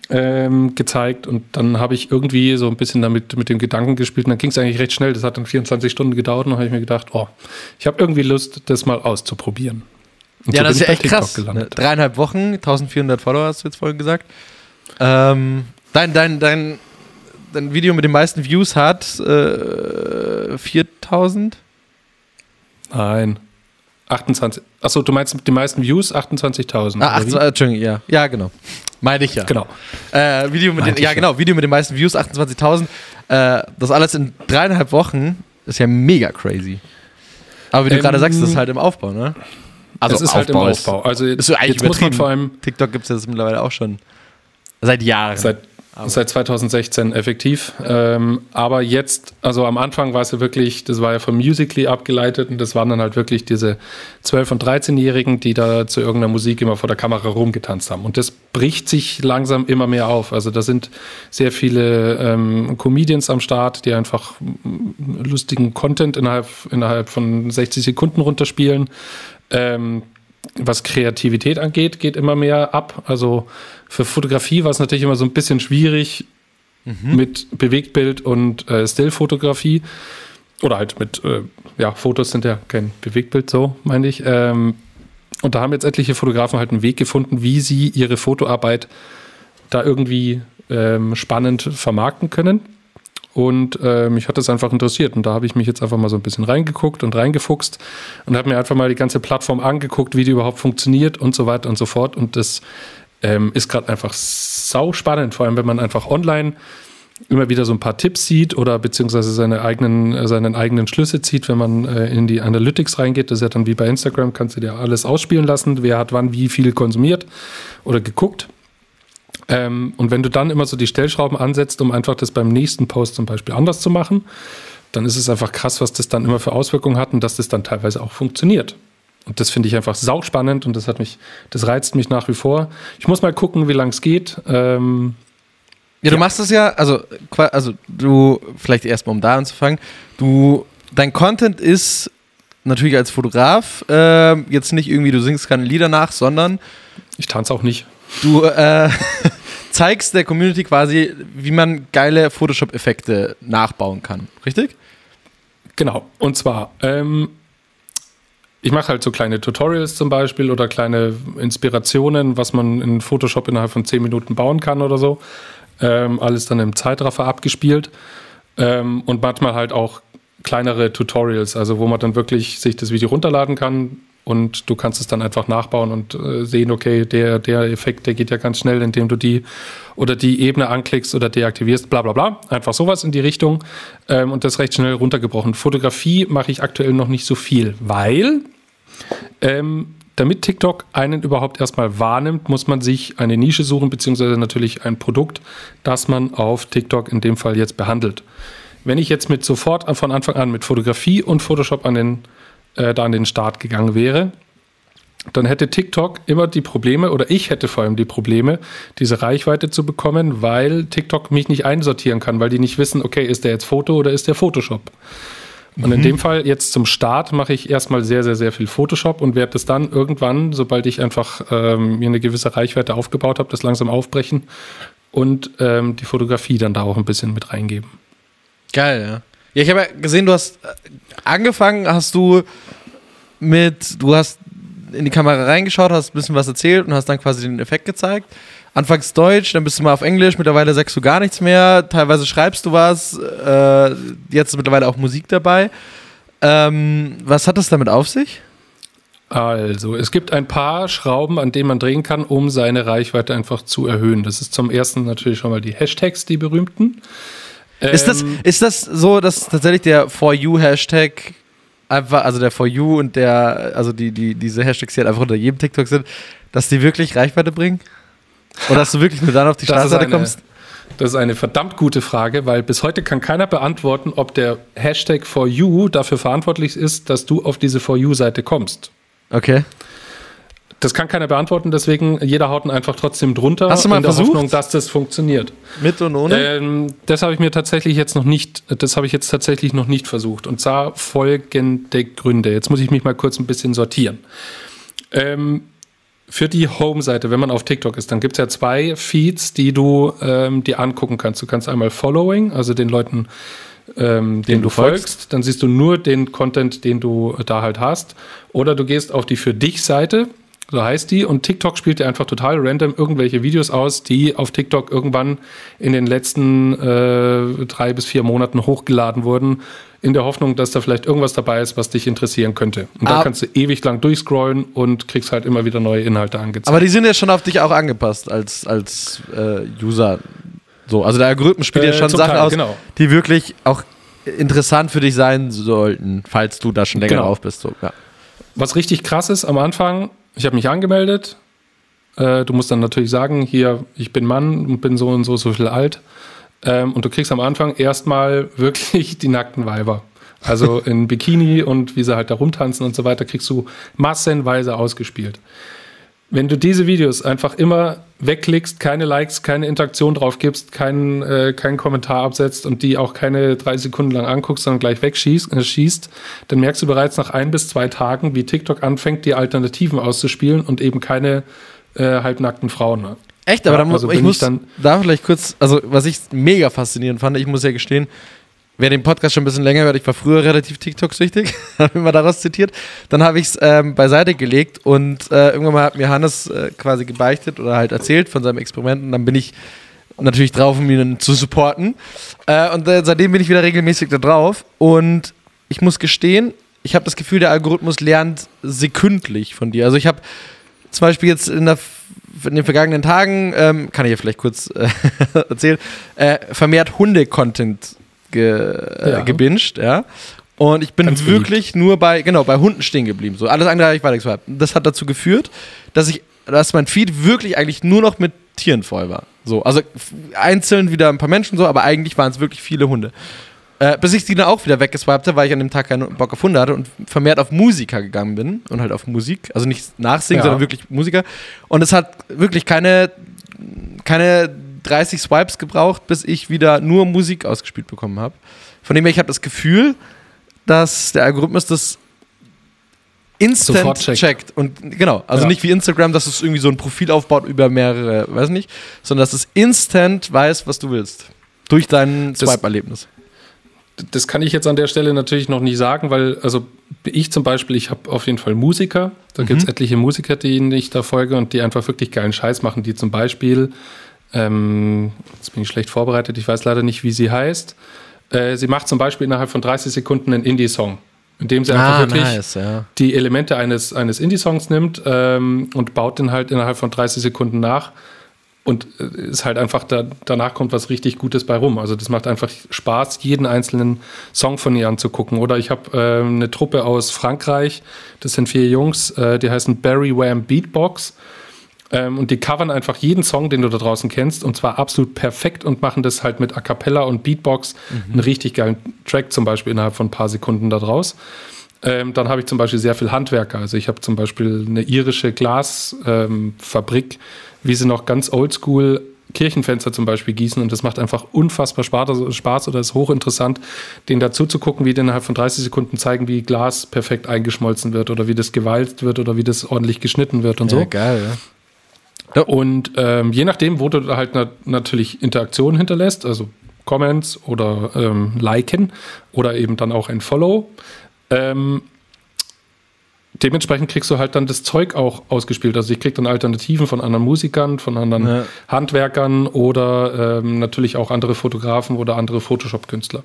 [SPEAKER 2] ähm, gezeigt. Und dann habe ich irgendwie so ein bisschen damit mit dem Gedanken gespielt. Und dann ging es eigentlich recht schnell. Das hat dann 24 Stunden gedauert. Und dann habe ich mir gedacht, oh, ich habe irgendwie Lust, das mal auszuprobieren. Und
[SPEAKER 1] ja,
[SPEAKER 2] so
[SPEAKER 1] das ist ja echt krass.
[SPEAKER 2] TikTok
[SPEAKER 1] Ne? Dreieinhalb Wochen, 1400 Follower hast du jetzt vorhin gesagt. Ähm, dein, dein, dein, dein Video mit den meisten Views hat äh, 4000?
[SPEAKER 2] Nein. 28. Achso, du meinst mit den meisten Views 28.000.
[SPEAKER 1] Ah,
[SPEAKER 2] oder wie?
[SPEAKER 1] 18, Entschuldigung, ja. Ja, genau. Meine ich ja.
[SPEAKER 2] Genau.
[SPEAKER 1] Äh, Video mit den, ja, genau, Video mit den meisten Views, 28.000. Äh, das alles in dreieinhalb Wochen ist ja mega crazy. Aber wie du
[SPEAKER 2] Ähm,
[SPEAKER 1] gerade sagst, das ist halt im Aufbau, ne?
[SPEAKER 2] Also es ist halt im
[SPEAKER 1] ist-
[SPEAKER 2] Aufbau. Also
[SPEAKER 1] ist so eigentlich
[SPEAKER 2] jetzt muss man vor allem
[SPEAKER 1] TikTok gibt es jetzt mittlerweile auch schon seit Jahren.
[SPEAKER 2] Seit, seit 2016 effektiv. Ähm, aber jetzt, also am Anfang war es ja wirklich, das war ja von Musically abgeleitet und das waren dann halt wirklich diese 12- und 13-Jährigen, die da zu irgendeiner Musik immer vor der Kamera rumgetanzt haben. Und das bricht sich langsam immer mehr auf. Also da sind sehr viele ähm, Comedians am Start, die einfach lustigen Content innerhalb, innerhalb von 60 Sekunden runterspielen. Ähm, was Kreativität angeht, geht immer mehr ab. Also für Fotografie war es natürlich immer so ein bisschen schwierig mit Bewegtbild und äh, Stillfotografie. Oder halt mit, äh, ja, Fotos sind ja kein Bewegtbild, so meine ich. Ähm, und da haben jetzt etliche Fotografen halt einen Weg gefunden, wie sie ihre Fotoarbeit da irgendwie ähm, spannend vermarkten können. Und äh, mich hat das einfach interessiert. Und da habe ich mich jetzt einfach mal so ein bisschen reingeguckt und reingefuchst und habe mir einfach mal die ganze Plattform angeguckt, wie die überhaupt funktioniert und so weiter und so fort. Und das ähm, ist gerade einfach sau spannend, vor allem wenn man einfach online immer wieder so ein paar Tipps sieht oder beziehungsweise seine eigenen, seinen eigenen Schlüsse zieht, wenn man äh, in die Analytics reingeht. Das ist ja dann wie bei Instagram, kannst du dir alles ausspielen lassen, wer hat wann wie viel konsumiert oder geguckt. Ähm, und wenn du dann immer so die Stellschrauben ansetzt, um einfach das beim nächsten Post zum Beispiel anders zu machen, dann ist es einfach krass, was das dann immer für Auswirkungen hat und dass das dann teilweise auch funktioniert. Und das finde ich einfach sauspannend und das hat mich, das reizt mich nach wie vor. Ich muss mal gucken, wie lang es geht. Ähm,
[SPEAKER 1] ja, du ja. machst es ja, also, also du, vielleicht erstmal um da anzufangen, du, dein Content ist natürlich als Fotograf äh, jetzt nicht irgendwie, du singst keine Lieder nach, sondern.
[SPEAKER 2] Ich tanze auch nicht.
[SPEAKER 1] Du äh, zeigst der Community quasi, wie man geile Photoshop-Effekte nachbauen kann, richtig?
[SPEAKER 2] Genau. Und zwar, ähm, ich mache halt so kleine Tutorials zum Beispiel oder kleine Inspirationen, was man in Photoshop innerhalb von 10 Minuten bauen kann oder so. Ähm, alles dann im Zeitraffer abgespielt. Ähm, und manchmal halt auch kleinere Tutorials, also wo man dann wirklich sich das Video runterladen kann und du kannst es dann einfach nachbauen und äh, sehen, okay, der, der Effekt, der geht ja ganz schnell, indem du die oder die Ebene anklickst oder deaktivierst, bla bla bla. Einfach sowas in die Richtung ähm, und das recht schnell runtergebrochen. Fotografie mache ich aktuell noch nicht so viel, weil ähm, damit TikTok einen überhaupt erstmal wahrnimmt, muss man sich eine Nische suchen, beziehungsweise natürlich ein Produkt, das man auf TikTok in dem Fall jetzt behandelt. Wenn ich jetzt mit sofort von Anfang an mit Fotografie und Photoshop an den, äh, da an den Start gegangen wäre, dann hätte TikTok immer die Probleme, oder ich hätte vor allem die Probleme, diese Reichweite zu bekommen, weil TikTok mich nicht einsortieren kann, weil die nicht wissen, okay, ist der jetzt Foto oder ist der Photoshop? Und in mhm. dem Fall jetzt zum Start mache ich erstmal sehr, sehr, sehr viel Photoshop und werde das dann irgendwann, sobald ich einfach ähm, mir eine gewisse Reichweite aufgebaut habe, das langsam aufbrechen und ähm, die Fotografie dann da auch ein bisschen mit reingeben.
[SPEAKER 1] Geil, ja. Ja, ich habe ja gesehen, du hast äh, angefangen, hast du mit, du hast in die Kamera reingeschaut, hast ein bisschen was erzählt und hast dann quasi den Effekt gezeigt anfangs Deutsch, dann bist du mal auf Englisch, mittlerweile sagst du gar nichts mehr, teilweise schreibst du was, äh, jetzt ist mittlerweile auch Musik dabei. Ähm, was hat das damit auf sich?
[SPEAKER 2] Also, es gibt ein paar Schrauben, an denen man drehen kann, um seine Reichweite einfach zu erhöhen. Das ist zum ersten natürlich schon mal die Hashtags, die berühmten.
[SPEAKER 1] Ist, das, ähm, ist das so, dass tatsächlich der For You-Hashtag einfach, also der For You und der, also die, die, diese Hashtags, die halt einfach unter jedem TikTok sind, dass die wirklich Reichweite bringen? Oder dass du wirklich nur dann auf die Startseite kommst?
[SPEAKER 2] Das ist eine verdammt gute Frage, weil bis heute kann keiner beantworten, ob der Hashtag For You dafür verantwortlich ist, dass du auf diese For You-Seite kommst.
[SPEAKER 1] Okay.
[SPEAKER 2] Das kann keiner beantworten, deswegen jeder haut ihn einfach trotzdem drunter.
[SPEAKER 1] Hast du mal in der versucht? Hoffnung,
[SPEAKER 2] dass das funktioniert.
[SPEAKER 1] Mit und ohne?
[SPEAKER 2] Ähm, das habe ich mir tatsächlich jetzt noch nicht, das habe ich jetzt tatsächlich noch nicht versucht. Und zwar folgende Gründe. Jetzt muss ich mich mal kurz ein bisschen sortieren. Ähm, für die Home-Seite, wenn man auf TikTok ist, dann gibt es ja zwei Feeds, die du ähm, dir angucken kannst. Du kannst einmal Following, also den Leuten, ähm, den, du folgst. folgst. Dann siehst du nur den Content, den du da halt hast. Oder du gehst auf die Für dich-Seite, so heißt die, und TikTok spielt dir einfach total random irgendwelche Videos aus, die auf TikTok irgendwann in den letzten äh, drei bis vier Monaten hochgeladen wurden in der Hoffnung, dass da vielleicht irgendwas dabei ist, was dich interessieren könnte. Und da kannst du ewig lang durchscrollen und kriegst halt immer wieder neue Inhalte angezeigt.
[SPEAKER 1] Aber die sind ja schon auf dich auch angepasst als, als äh, User. So, also der Algorithmus spielt äh, ja schon Sachen Teil, aus, genau. die wirklich auch interessant für dich sein sollten, falls du da schon länger genau. drauf bist. So, ja.
[SPEAKER 2] Was richtig krass ist am Anfang, ich habe mich angemeldet. Äh, du musst dann natürlich sagen, hier, ich bin Mann und bin so und so, so viel alt. Ähm, und du kriegst am Anfang erstmal wirklich die nackten Weiber. Also in Bikini und wie sie halt da rumtanzen und so weiter, kriegst du massenweise ausgespielt. Wenn du diese Videos einfach immer wegklickst, keine Likes, keine Interaktion drauf gibst, keinen, äh, keinen Kommentar absetzt und die auch keine drei Sekunden lang anguckst, sondern gleich wegschießt, äh, schießt, dann merkst du bereits nach ein bis zwei Tagen, wie TikTok anfängt, die Alternativen auszuspielen und eben keine äh, halbnackten Frauen. Ne?
[SPEAKER 1] Echt, aber ja, dann, also ich muss ich dann da vielleicht kurz, also was ich mega faszinierend fand, ich muss ja gestehen, wer den Podcast schon ein bisschen länger hört, ich war früher relativ TikTok-süchtig, habe immer daraus zitiert. Dann habe ich es ähm, beiseite gelegt und äh, irgendwann mal hat mir Hannes äh, quasi gebeichtet oder halt erzählt von seinem Experiment und dann bin ich natürlich drauf, um ihn zu supporten. Äh, und äh, seitdem bin ich wieder regelmäßig da drauf und ich muss gestehen, ich habe das Gefühl, der Algorithmus lernt sekündlich von dir. Also ich habe zum Beispiel jetzt in der in den vergangenen Tagen, ähm, kann ich ja vielleicht kurz äh, erzählen, äh, vermehrt Hunde-Content ge, äh, ja. gebinged, ja. Und ich bin Ganz wirklich beliebt. nur bei, genau, bei Hunden stehen geblieben. So, alles andere habe ich weitergeswiped. Das hat dazu geführt, dass ich, dass mein Feed wirklich eigentlich nur noch mit Tieren voll war. So, also einzeln wieder ein paar Menschen so, aber eigentlich waren es wirklich viele Hunde. Äh, bis ich die dann auch wieder weggeswiped habe, weil ich an dem Tag keinen Bock auf Hunde hatte und vermehrt auf Musiker gegangen bin und halt auf Musik. Also nicht nachsingen, ja. sondern wirklich Musiker. Und es hat wirklich keine, keine 30 Swipes gebraucht, bis ich wieder nur Musik ausgespielt bekommen habe. Von dem her, ich habe das Gefühl, dass der Algorithmus das instant checkt. checkt. Und genau, also ja. nicht wie Instagram, dass es irgendwie so ein Profil aufbaut über mehrere, weiß nicht, sondern dass es instant weiß, was du willst. Durch dein Swipe-Erlebnis
[SPEAKER 2] das kann ich jetzt an der Stelle natürlich noch nicht sagen, weil, also ich zum Beispiel, ich habe auf jeden Fall Musiker. Da mhm. gibt es etliche Musiker, denen ich da folge und die einfach wirklich geilen Scheiß machen, die zum Beispiel, ähm, jetzt bin ich schlecht vorbereitet, ich weiß leider nicht, wie sie heißt. Äh, sie macht zum Beispiel innerhalb von 30 Sekunden einen Indie-Song, indem sie einfach ah, wirklich nice, ja. die Elemente eines, eines Indie-Songs nimmt ähm, und baut den halt innerhalb von 30 Sekunden nach und ist halt einfach, da, danach kommt was richtig Gutes bei rum. Also das macht einfach Spaß, jeden einzelnen Song von ihr anzugucken. Oder ich habe äh, eine Truppe aus Frankreich, das sind vier Jungs, äh, die heißen Barry Wham Beatbox. Ähm, und die covern einfach jeden Song, den du da draußen kennst, und zwar absolut perfekt und machen das halt mit A Cappella und Beatbox mhm. einen richtig geilen Track zum Beispiel innerhalb von ein paar Sekunden da draus. Ähm, dann habe ich zum Beispiel sehr viel Handwerker. Also ich habe zum Beispiel eine irische Glasfabrik, ähm, wie sie noch ganz oldschool Kirchenfenster zum Beispiel gießen und das macht einfach unfassbar Spaß oder ist hochinteressant, denen dazu zu gucken, wie die innerhalb von 30 Sekunden zeigen, wie Glas perfekt eingeschmolzen wird oder wie das gewalzt wird oder wie das ordentlich geschnitten wird und ja, so.
[SPEAKER 1] Geil,
[SPEAKER 2] ja. Und ähm, je nachdem, wo du halt na natürlich Interaktionen hinterlässt, also Comments oder ähm, Liken oder eben dann auch ein Follow, ähm, dementsprechend kriegst du halt dann das Zeug auch ausgespielt. Also ich krieg dann Alternativen von anderen Musikern, von anderen ja. Handwerkern oder ähm, natürlich auch andere Fotografen oder andere Photoshop-Künstler.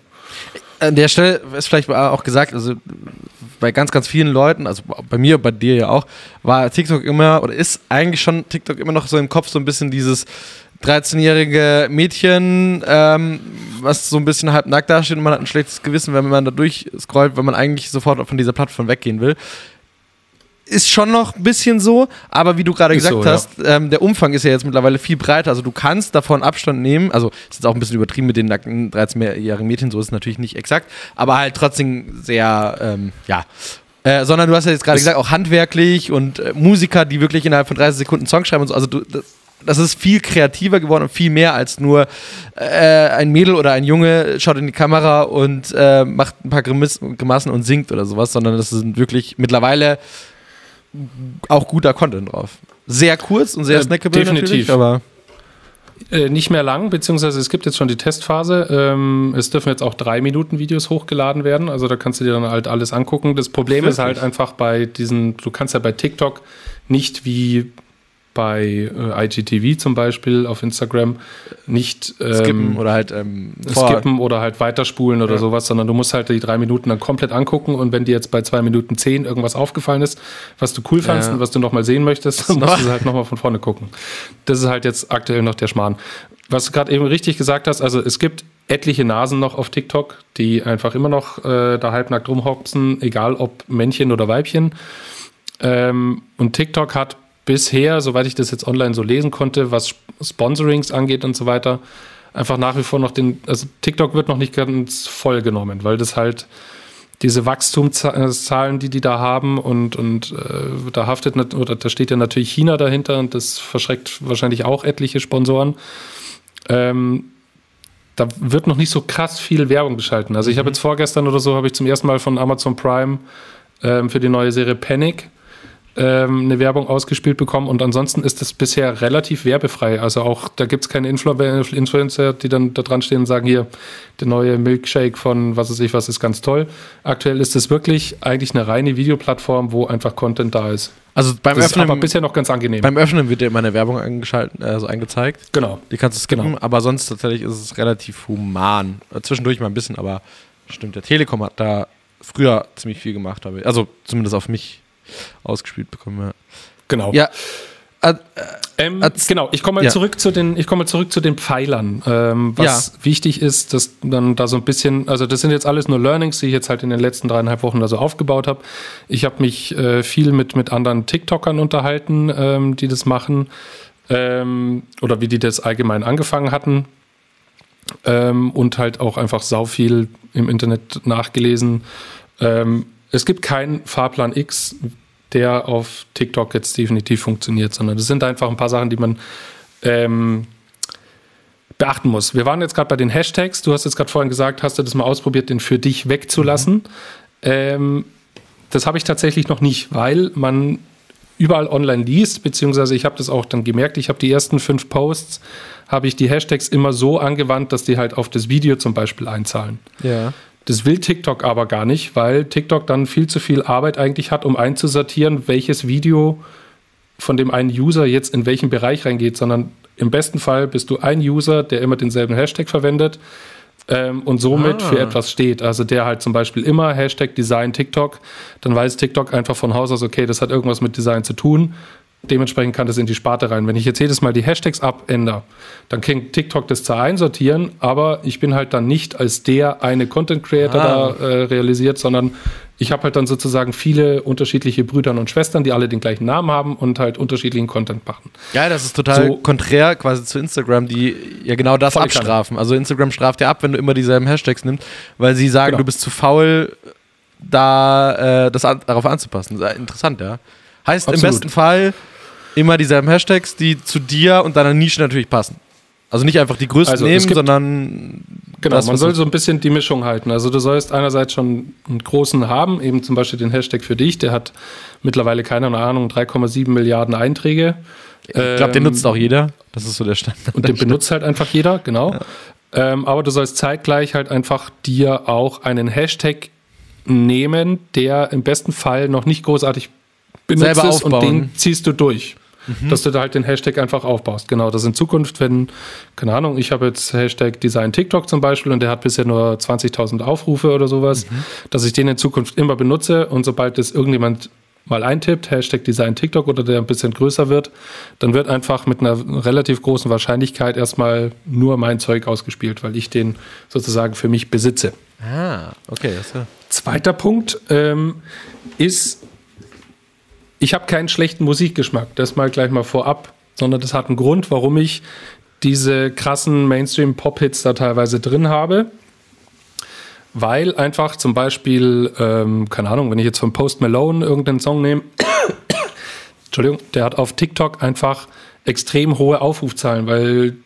[SPEAKER 1] An der Stelle ist vielleicht auch gesagt, also bei ganz, ganz vielen Leuten, also bei mir, bei dir ja auch, war TikTok immer oder ist eigentlich schon TikTok immer noch so im Kopf so ein bisschen dieses 13-jährige Mädchen, ähm, was so ein bisschen halb nackt dasteht und man hat ein schlechtes Gewissen, wenn man da durchscrollt, wenn man eigentlich sofort von dieser Plattform weggehen will ist schon noch ein bisschen so, aber wie du gerade gesagt so, hast, ja. ähm, der Umfang ist ja jetzt mittlerweile viel breiter. Also du kannst davon Abstand nehmen. Also ist jetzt auch ein bisschen übertrieben mit den nackten 13-jährigen Mädchen, so ist es natürlich nicht exakt, aber halt trotzdem sehr, ähm, ja. Äh, sondern du hast ja jetzt gerade gesagt, auch handwerklich und äh, Musiker, die wirklich innerhalb von 30 Sekunden Songs schreiben und so. Also du, das, das ist viel kreativer geworden und viel mehr als nur äh, ein Mädel oder ein Junge schaut in die Kamera und äh, macht ein paar Grimassen und singt oder sowas, sondern das sind wirklich mittlerweile auch guter Content drauf. Sehr kurz und sehr äh, snackable
[SPEAKER 2] definitiv. aber äh, nicht mehr lang, beziehungsweise es gibt jetzt schon die Testphase. Ähm, es dürfen jetzt auch drei Minuten Videos hochgeladen werden, also da kannst du dir dann halt alles angucken. Das Problem Wirklich? ist halt einfach bei diesen, du kannst ja bei TikTok nicht wie bei äh, IGTV zum Beispiel auf Instagram nicht
[SPEAKER 1] ähm, skippen oder halt ähm,
[SPEAKER 2] skippen oder halt weiterspulen oder ja. sowas, sondern du musst halt die drei Minuten dann komplett angucken und wenn dir jetzt bei zwei Minuten zehn irgendwas aufgefallen ist, was du cool ja. und was du nochmal sehen möchtest, dann musst du halt nochmal von vorne gucken. Das ist halt jetzt aktuell noch der Schmarrn. Was du gerade eben richtig gesagt hast, also es gibt etliche Nasen noch auf TikTok, die einfach immer noch äh, da halbnackt rumhopsen, egal ob Männchen oder Weibchen. Ähm, und TikTok hat bisher, soweit ich das jetzt online so lesen konnte, was Sponsorings angeht und so weiter, einfach nach wie vor noch den, also TikTok wird noch nicht ganz voll genommen, weil das halt diese Wachstumszahlen, die die da haben und, und äh, da haftet, oder da steht ja natürlich China dahinter und das verschreckt wahrscheinlich auch etliche Sponsoren. Ähm, da wird noch nicht so krass viel Werbung geschalten. Also ich habe mhm. jetzt vorgestern oder so, habe ich zum ersten Mal von Amazon Prime ähm, für die neue Serie Panic ähm, eine Werbung ausgespielt bekommen und ansonsten ist das bisher relativ werbefrei. Also auch, da gibt es keine Influ Influencer, die dann da dran stehen und sagen, hier, der neue Milkshake von was weiß ich was ist ganz toll. Aktuell ist es wirklich eigentlich eine reine Videoplattform, wo einfach Content da ist.
[SPEAKER 1] Also beim
[SPEAKER 2] das Öffnen, ist aber bisher noch ganz angenehm.
[SPEAKER 1] Beim Öffnen wird dir immer eine Werbung eingeschaltet, also eingezeigt.
[SPEAKER 2] Genau.
[SPEAKER 1] Die kannst du skippen, genau. aber sonst tatsächlich ist es relativ human. Zwischendurch mal ein bisschen, aber stimmt, der Telekom hat da früher ziemlich viel gemacht, also zumindest auf mich ausgespielt bekommen. Ja.
[SPEAKER 2] Genau.
[SPEAKER 1] Ja. äh,
[SPEAKER 2] Ähm, genau, ich komme mal
[SPEAKER 1] Ja.
[SPEAKER 2] zurück zu den, ich komme mal zurück zu den Pfeilern. Ähm, was wichtig ist, dass dann da so ein bisschen, also das sind jetzt alles nur Learnings, die ich jetzt halt in den letzten dreieinhalb Wochen da so aufgebaut habe. Ich habe mich äh, viel mit, mit anderen TikTokern unterhalten, ähm, die das machen ähm, oder wie die das allgemein angefangen hatten. Ähm, und halt auch einfach sau viel im Internet nachgelesen. Ähm, es gibt keinen Fahrplan X, der auf TikTok jetzt definitiv funktioniert, sondern das sind einfach ein paar Sachen, die man ähm, beachten muss. Wir waren jetzt gerade bei den Hashtags. Du hast jetzt gerade vorhin gesagt, hast du das mal ausprobiert, den für dich wegzulassen. Ähm, das habe ich tatsächlich noch nicht, weil man überall online liest, beziehungsweise ich habe das auch dann gemerkt, ich habe die ersten fünf Posts, habe ich die Hashtags immer so angewandt, dass die halt auf das Video zum Beispiel einzahlen.
[SPEAKER 1] ja.
[SPEAKER 2] Das will TikTok aber gar nicht, weil TikTok dann viel zu viel Arbeit eigentlich hat, um einzusortieren, welches Video von dem einen User jetzt in welchen Bereich reingeht, sondern im besten Fall bist du ein User, der immer denselben Hashtag verwendet ähm, und somit
[SPEAKER 1] Ah.
[SPEAKER 2] für etwas steht. Also der halt zum Beispiel immer Hashtag Design TikTok, dann weiß TikTok einfach von Haus aus, okay, das hat irgendwas mit Design zu tun. Dementsprechend kann das in die Sparte rein. Wenn ich jetzt jedes Mal die Hashtags abändere, dann kann TikTok das zwar einsortieren, aber ich bin halt dann nicht als der eine Content Creator
[SPEAKER 1] Ah.
[SPEAKER 2] da äh, realisiert, sondern ich habe halt dann sozusagen viele unterschiedliche Brüder und Schwestern, die alle den gleichen Namen haben und halt unterschiedlichen Content machen.
[SPEAKER 1] Ja, das ist total
[SPEAKER 2] So-
[SPEAKER 1] konträr quasi zu Instagram, die ja genau das abstrafen. Also Instagram straft ja ab, wenn du immer dieselben Hashtags nimmst, weil sie sagen,
[SPEAKER 2] Genau.
[SPEAKER 1] du bist zu faul, da äh, das an, darauf anzupassen. Das ist interessant, ja. Heißt im
[SPEAKER 2] Absolut.
[SPEAKER 1] besten Fall immer dieselben Hashtags, die zu dir und deiner Nische natürlich passen. Also nicht einfach die größten
[SPEAKER 2] Also,
[SPEAKER 1] nehmen, sondern
[SPEAKER 2] Genau,
[SPEAKER 1] das,
[SPEAKER 2] man soll so ein bisschen die Mischung halten. Also du sollst einerseits schon einen großen haben, eben zum Beispiel den Hashtag für dich, der hat mittlerweile, keine Ahnung, 3,7 Milliarden Einträge.
[SPEAKER 1] ich glaube, den
[SPEAKER 2] Ähm,
[SPEAKER 1] nutzt auch jeder. Das ist so der Standard.
[SPEAKER 2] Und den benutzt halt einfach jeder, genau. Ähm, aber du sollst zeitgleich halt einfach dir auch einen Hashtag nehmen, der im besten Fall noch nicht großartig benutzt
[SPEAKER 1] Selber
[SPEAKER 2] ist und den ziehst du durch. Dass du da halt den Hashtag einfach aufbaust. Genau, das in Zukunft, wenn, keine Ahnung, ich habe jetzt Hashtag Design TikTok zum Beispiel und der hat bisher nur 20.000 Aufrufe oder sowas, dass ich den in Zukunft immer benutze und sobald das irgendjemand mal eintippt, Hashtag Design TikTok oder der ein bisschen größer wird, dann wird einfach mit einer relativ großen Wahrscheinlichkeit erstmal nur mein Zeug ausgespielt, weil ich den sozusagen für mich besitze.
[SPEAKER 1] Ah, okay.
[SPEAKER 2] Zweiter Punkt ähm, ist, ich habe keinen schlechten Musikgeschmack, das mal gleich mal vorab, sondern das hat einen Grund, warum ich diese krassen Mainstream-Pop-Hits da teilweise drin habe. Weil einfach zum Beispiel, ähm, keine Ahnung, wenn ich jetzt von Post Malone irgendeinen Song nehme, Entschuldigung, der hat auf TikTok einfach extrem hohe Aufrufzahlen, weil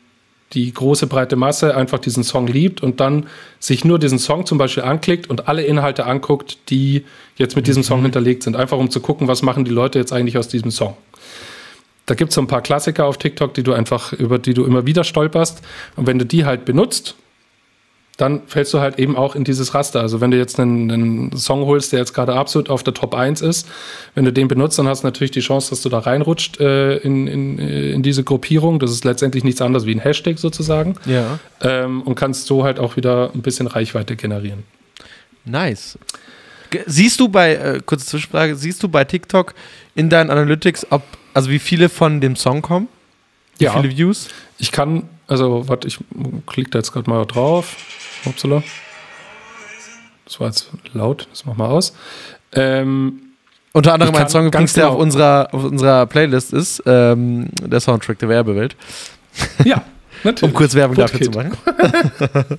[SPEAKER 2] die große breite Masse einfach diesen Song liebt und dann sich nur diesen Song zum Beispiel anklickt und alle Inhalte anguckt, die jetzt mit diesem Song hinterlegt sind. Einfach um zu gucken, was machen die Leute jetzt eigentlich aus diesem Song. Da gibt es so ein paar Klassiker auf TikTok, die du einfach, über die du immer wieder stolperst. Und wenn du die halt benutzt, dann fällst du halt eben auch in dieses Raster. Also wenn du jetzt einen, einen Song holst, der jetzt gerade absolut auf der Top 1 ist, wenn du den benutzt, dann hast du natürlich die Chance, dass du da reinrutscht äh, in, in, in diese Gruppierung. Das ist letztendlich nichts anderes wie ein Hashtag sozusagen.
[SPEAKER 1] Ja.
[SPEAKER 2] Ähm, und kannst so halt auch wieder ein bisschen Reichweite generieren.
[SPEAKER 1] Nice. Siehst du bei, äh, kurze Zwischenfrage, siehst du bei TikTok in deinen Analytics, ob, also wie viele von dem Song kommen? Wie
[SPEAKER 2] Ja.
[SPEAKER 1] viele Views?
[SPEAKER 2] Ich kann, also, warte, ich klicke da jetzt gerade mal drauf. Upsala. Das war jetzt laut, das mach mal aus. Ähm,
[SPEAKER 1] Unter anderem ein Song, übrigens, der
[SPEAKER 2] genau-
[SPEAKER 1] auf unserer, auf unserer Playlist ist, ähm, der Soundtrack der Werbewelt,
[SPEAKER 2] ja, natürlich.
[SPEAKER 1] um kurz Werbung dafür zu machen.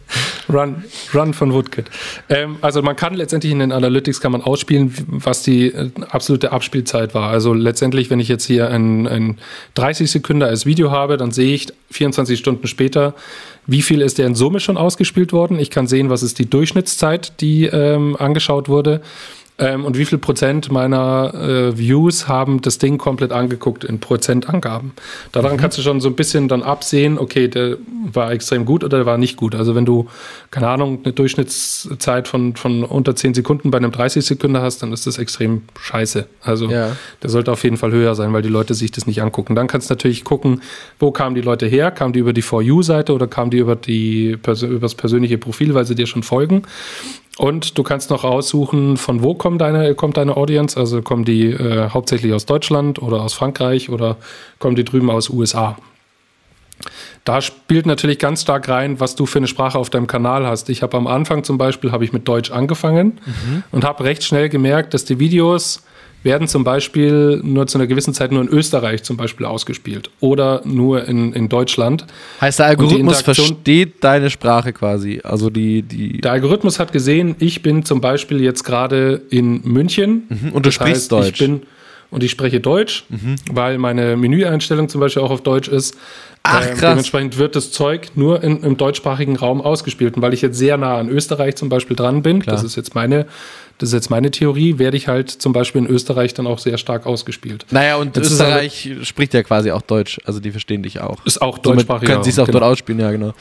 [SPEAKER 2] Run, Run von Woodkid. Ähm, also man kann letztendlich in den Analytics kann man ausspielen, was die äh, absolute Abspielzeit war. Also letztendlich, wenn ich jetzt hier ein, ein 30 Sekunden als Video habe, dann sehe ich 24 Stunden später, wie viel ist der in Summe schon ausgespielt worden. Ich kann sehen, was ist die Durchschnittszeit, die ähm, angeschaut wurde. Ähm, und wie viel Prozent meiner äh, Views haben das Ding komplett angeguckt in Prozentangaben. Daran kannst du schon so ein bisschen dann absehen, okay, der war extrem gut oder der war nicht gut. Also wenn du, keine Ahnung, eine Durchschnittszeit von, von unter 10 Sekunden bei einem 30 Sekunden hast, dann ist das extrem scheiße. Also
[SPEAKER 1] Ja.
[SPEAKER 2] der sollte auf jeden Fall höher sein, weil die Leute sich das nicht angucken. Dann kannst du natürlich gucken, wo kamen die Leute her? Kamen die über die For You-Seite oder kamen die über, die, über das persönliche Profil, weil sie dir schon folgen? Und du kannst noch aussuchen, von wo kommt deine, kommt deine Audience. Also kommen die äh, hauptsächlich aus Deutschland oder aus Frankreich oder kommen die drüben aus USA. Da spielt natürlich ganz stark rein, was du für eine Sprache auf deinem Kanal hast. Ich habe am Anfang zum Beispiel habe ich mit Deutsch angefangen mhm. und habe recht schnell gemerkt, dass die Videos werden zum Beispiel nur zu einer gewissen Zeit nur in Österreich zum Beispiel ausgespielt oder nur in, in Deutschland.
[SPEAKER 1] Heißt, der Algorithmus versteht deine Sprache quasi. Also die, die
[SPEAKER 2] der Algorithmus hat gesehen, ich bin zum Beispiel jetzt gerade in München.
[SPEAKER 1] Mhm, und du sprichst heißt, Deutsch.
[SPEAKER 2] Ich bin, und ich spreche Deutsch, mhm. weil meine Menüeinstellung zum Beispiel auch auf Deutsch ist.
[SPEAKER 1] Ach, ähm, krass.
[SPEAKER 2] dementsprechend wird das Zeug nur in, im deutschsprachigen Raum ausgespielt. Und weil ich jetzt sehr nah an Österreich zum Beispiel dran bin, Klar. das ist jetzt meine das ist jetzt meine Theorie, werde ich halt zum Beispiel in Österreich dann auch sehr stark ausgespielt.
[SPEAKER 1] Naja, und jetzt Österreich aber, spricht ja quasi auch Deutsch, also die verstehen dich auch.
[SPEAKER 2] Ist auch deutschsprachig.
[SPEAKER 1] Können sie es auch genau. dort ausspielen, ja, genau.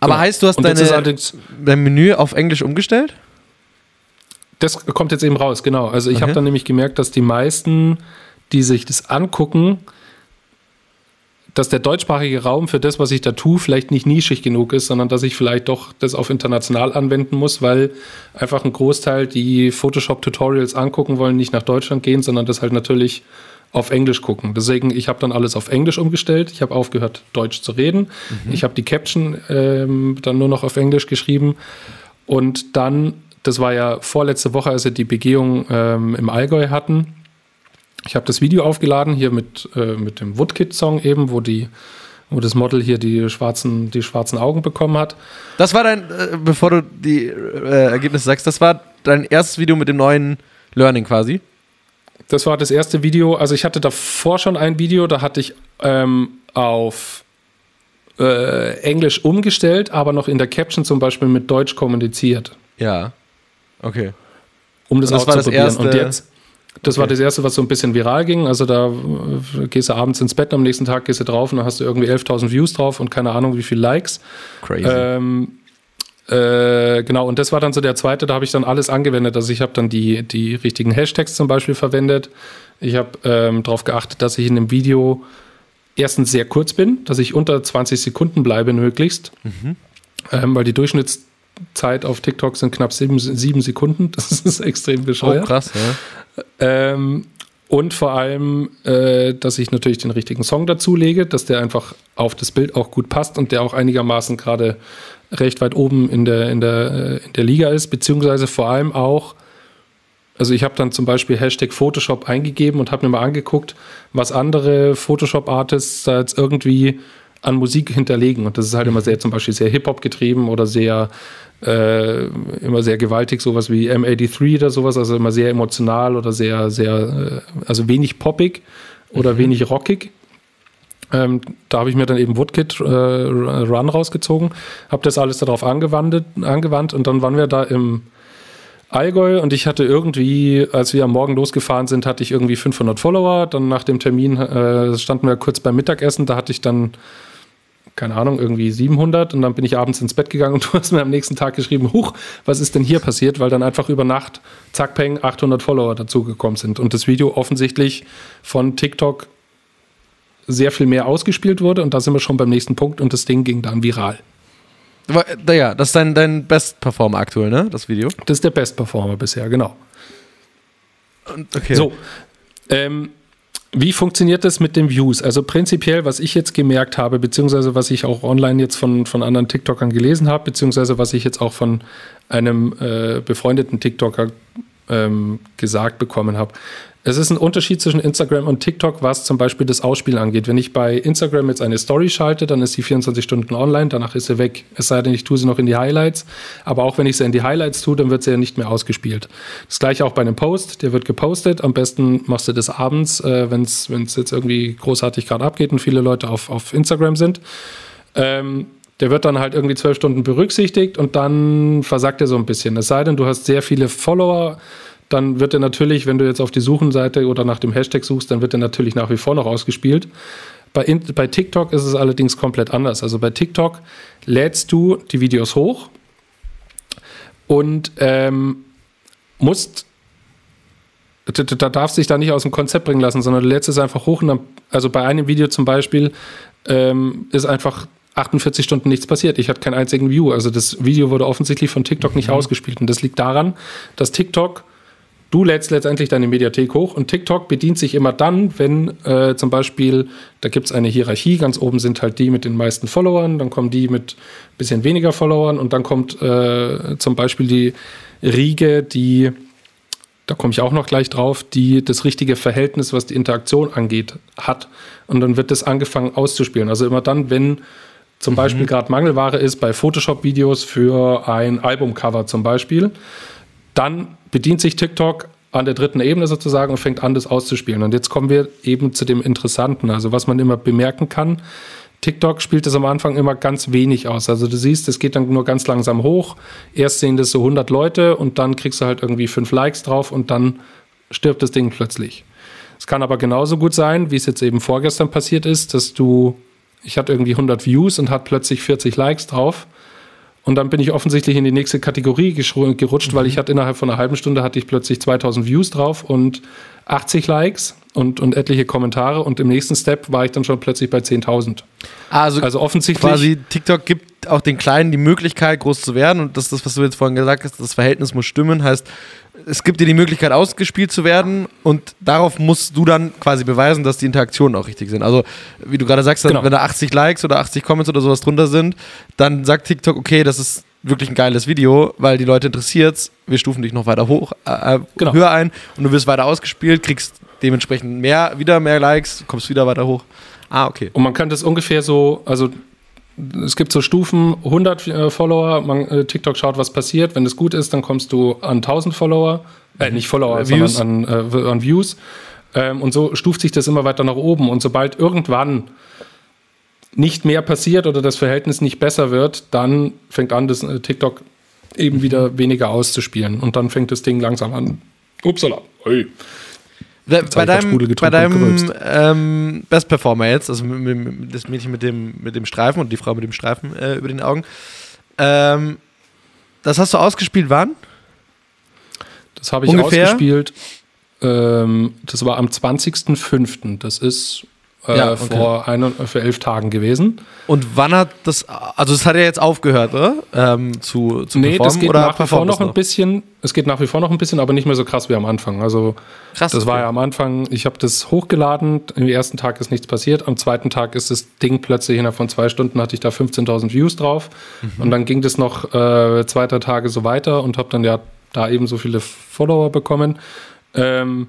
[SPEAKER 1] Aber genau. heißt, du hast deine, dein Menü auf Englisch umgestellt?
[SPEAKER 2] Das kommt jetzt eben raus, genau. Also ich okay. habe dann nämlich gemerkt, dass die meisten, die sich das angucken, dass der deutschsprachige Raum für das, was ich da tue, vielleicht nicht nischig genug ist, sondern dass ich vielleicht doch das auf international anwenden muss, weil einfach ein Großteil, die Photoshop-Tutorials angucken wollen, nicht nach Deutschland gehen, sondern das halt natürlich auf Englisch gucken. Deswegen, ich habe dann alles auf Englisch umgestellt. Ich habe aufgehört, Deutsch zu reden. Mhm. Ich habe die Caption ähm, dann nur noch auf Englisch geschrieben. Und dann, das war ja vorletzte Woche, als wir die Begehung ähm, im Allgäu hatten, ich habe das Video aufgeladen hier mit, äh, mit dem Woodkid-Song eben, wo die wo das Model hier die schwarzen, die schwarzen Augen bekommen hat.
[SPEAKER 1] Das war dein, äh, bevor du die äh, Ergebnisse sagst, das war dein erstes Video mit dem neuen Learning quasi?
[SPEAKER 2] Das war das erste Video. Also ich hatte davor schon ein Video, da hatte ich ähm, auf äh, Englisch umgestellt, aber noch in der Caption zum Beispiel mit Deutsch kommuniziert.
[SPEAKER 1] Ja. Okay.
[SPEAKER 2] Um das, das auszuprobieren. Und jetzt das okay. war das erste, was so ein bisschen viral ging. Also da äh, gehst du abends ins Bett, am nächsten Tag gehst du drauf und dann hast du irgendwie 11.000 Views drauf und keine Ahnung wie viele Likes.
[SPEAKER 1] Crazy.
[SPEAKER 2] Ähm, äh, genau, und das war dann so der zweite, da habe ich dann alles angewendet. Also ich habe dann die, die richtigen Hashtags zum Beispiel verwendet. Ich habe ähm, darauf geachtet, dass ich in dem Video erstens sehr kurz bin, dass ich unter 20 Sekunden bleibe möglichst. Mhm. Ähm, weil die Durchschnitts Zeit auf TikTok sind knapp sieben, sieben Sekunden. Das ist extrem bescheuert.
[SPEAKER 1] Oh, krass, ja.
[SPEAKER 2] Ähm, und vor allem, äh, dass ich natürlich den richtigen Song dazulege, dass der einfach auf das Bild auch gut passt und der auch einigermaßen gerade recht weit oben in der, in, der, äh, in der Liga ist, beziehungsweise vor allem auch, also ich habe dann zum Beispiel Hashtag Photoshop eingegeben und habe mir mal angeguckt, was andere Photoshop-Artists da jetzt irgendwie an Musik hinterlegen. Und das ist halt immer sehr zum Beispiel sehr Hip-Hop getrieben oder sehr äh, immer sehr gewaltig, sowas wie M83 oder sowas, also immer sehr emotional oder sehr, sehr, äh, also wenig poppig oder mhm. wenig rockig. Ähm, da habe ich mir dann eben Woodkid äh, Run rausgezogen, habe das alles darauf angewandt, angewandt und dann waren wir da im Allgäu und ich hatte irgendwie, als wir am Morgen losgefahren sind, hatte ich irgendwie 500 Follower. Dann nach dem Termin äh, standen wir kurz beim Mittagessen, da hatte ich dann keine Ahnung, irgendwie 700 und dann bin ich abends ins Bett gegangen und du hast mir am nächsten Tag geschrieben, huch, was ist denn hier passiert, weil dann einfach über Nacht, zack, peng, 800 Follower dazugekommen sind und das Video offensichtlich von TikTok sehr viel mehr ausgespielt wurde und da sind wir schon beim nächsten Punkt und das Ding ging dann viral.
[SPEAKER 1] Ja, das ist dein, dein Best-Performer aktuell, ne, das Video?
[SPEAKER 2] Das ist der Best-Performer bisher, genau.
[SPEAKER 1] Okay.
[SPEAKER 2] So, ähm, wie funktioniert das mit den Views? Also prinzipiell, was ich jetzt gemerkt habe, beziehungsweise was ich auch online jetzt von, von anderen TikTokern gelesen habe, beziehungsweise was ich jetzt auch von einem äh, befreundeten TikToker ähm, gesagt bekommen habe. Es ist ein Unterschied zwischen Instagram und TikTok, was zum Beispiel das Ausspielen angeht. Wenn ich bei Instagram jetzt eine Story schalte, dann ist sie 24 Stunden online, danach ist sie weg. Es sei denn, ich tue sie noch in die Highlights. Aber auch wenn ich sie in die Highlights tue, dann wird sie ja nicht mehr ausgespielt. Das gleiche auch bei einem Post, der wird gepostet. Am besten machst du das abends, äh, wenn es jetzt irgendwie großartig gerade abgeht und viele Leute auf, auf Instagram sind. Ähm, der wird dann halt irgendwie zwölf Stunden berücksichtigt und dann versagt er so ein bisschen. Es sei denn, du hast sehr viele Follower dann wird er natürlich, wenn du jetzt auf die Suchenseite oder nach dem Hashtag suchst, dann wird er natürlich nach wie vor noch ausgespielt. Bei, bei TikTok ist es allerdings komplett anders. Also bei TikTok lädst du die Videos hoch und ähm, musst, da, da darfst dich da nicht aus dem Konzept bringen lassen, sondern du lädst es einfach hoch und dann, also bei einem Video zum Beispiel ähm, ist einfach 48 Stunden nichts passiert. Ich hatte keinen einzigen View. Also das Video wurde offensichtlich von TikTok nicht mhm. ausgespielt. Und das liegt daran, dass TikTok, du lädst letztendlich deine Mediathek hoch und TikTok bedient sich immer dann, wenn äh, zum Beispiel, da gibt es eine Hierarchie, ganz oben sind halt die mit den meisten Followern, dann kommen die mit ein bisschen weniger Followern und dann kommt äh, zum Beispiel die Riege, die da komme ich auch noch gleich drauf, die das richtige Verhältnis, was die Interaktion angeht, hat. Und dann wird das angefangen auszuspielen. Also immer dann, wenn zum mhm. Beispiel gerade Mangelware ist bei Photoshop-Videos für ein Albumcover zum Beispiel, dann bedient sich TikTok an der dritten Ebene sozusagen und fängt an, das auszuspielen. Und jetzt kommen wir eben zu dem Interessanten. Also was man immer bemerken kann, TikTok spielt das am Anfang immer ganz wenig aus. Also du siehst, es geht dann nur ganz langsam hoch. Erst sehen das so 100 Leute und dann kriegst du halt irgendwie fünf Likes drauf und dann stirbt das Ding plötzlich. Es kann aber genauso gut sein, wie es jetzt eben vorgestern passiert ist, dass du ich hatte irgendwie 100 Views und hat plötzlich 40 Likes drauf. Und dann bin ich offensichtlich in die nächste Kategorie gerutscht, mhm. weil ich hatte innerhalb von einer halben Stunde hatte ich plötzlich 2000 Views drauf und 80 Likes und, und etliche Kommentare. Und im nächsten Step war ich dann schon plötzlich bei 10.000.
[SPEAKER 1] Also, also offensichtlich. Quasi TikTok gibt auch den Kleinen die Möglichkeit, groß zu werden. Und das ist das, was du jetzt vorhin gesagt hast, das Verhältnis muss stimmen. Heißt, es gibt dir die Möglichkeit, ausgespielt zu werden und darauf musst du dann quasi beweisen, dass die Interaktionen auch richtig sind. Also, wie du gerade sagst, genau. wenn da 80 Likes oder 80 Comments oder sowas drunter sind, dann sagt TikTok, okay, das ist wirklich ein geiles Video, weil die Leute interessiert wir stufen dich noch weiter hoch, äh, äh, genau. höher ein und du wirst weiter ausgespielt, kriegst dementsprechend mehr, wieder mehr Likes, kommst wieder weiter hoch. Ah, okay.
[SPEAKER 2] Und man kann das ungefähr so, also es gibt so Stufen, 100 äh, Follower, man, äh, TikTok schaut, was passiert. Wenn es gut ist, dann kommst du an 1000 Follower, äh, nicht Follower, äh, Views. sondern an, äh, an Views. Ähm, und so stuft sich das immer weiter nach oben. Und sobald irgendwann nicht mehr passiert oder das Verhältnis nicht besser wird, dann fängt an, das äh, TikTok eben wieder weniger auszuspielen. Und dann fängt das Ding langsam an. Upsala. Hey.
[SPEAKER 1] Bei deinem, bei deinem ähm, Best Performer jetzt, also mit, mit, das Mädchen mit dem, mit dem Streifen und die Frau mit dem Streifen äh, über den Augen, ähm, das hast du ausgespielt wann?
[SPEAKER 2] Das habe ich Ungefähr? ausgespielt. Ähm, das war am 20.05. Das ist äh, ja, okay. vor, ein, für elf Tagen gewesen.
[SPEAKER 1] Und wann hat das, also es hat ja jetzt aufgehört, oder? Ähm, zu, zu
[SPEAKER 2] nee, das geht nach wie vor noch ein bisschen, es geht nach wie vor noch ein bisschen, aber nicht mehr so krass wie am Anfang. Also krass, das okay. war ja am Anfang, ich habe das hochgeladen, im ersten Tag ist nichts passiert, am zweiten Tag ist das Ding plötzlich innerhalb von zwei Stunden hatte ich da 15.000 Views drauf mhm. und dann ging das noch äh, zwei, drei Tage so weiter und habe dann ja da eben so viele Follower bekommen. Ähm,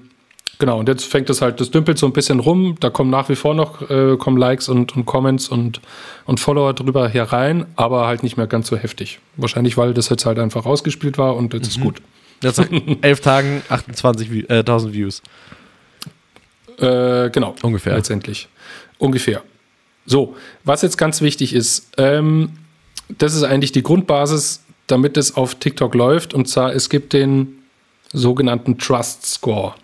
[SPEAKER 2] Genau, und jetzt fängt es halt, das dümpelt so ein bisschen rum. Da kommen nach wie vor noch äh, kommen Likes und, und Comments und, und Follower drüber herein, aber halt nicht mehr ganz so heftig. Wahrscheinlich, weil das jetzt halt einfach ausgespielt war und jetzt mhm. ist gut.
[SPEAKER 1] Jetzt nach elf Tagen 28.000 äh, Views.
[SPEAKER 2] Äh, genau. Ungefähr. Letztendlich. Ungefähr. So, was jetzt ganz wichtig ist, ähm, das ist eigentlich die Grundbasis, damit es auf TikTok läuft. Und zwar, es gibt den sogenannten Trust Score.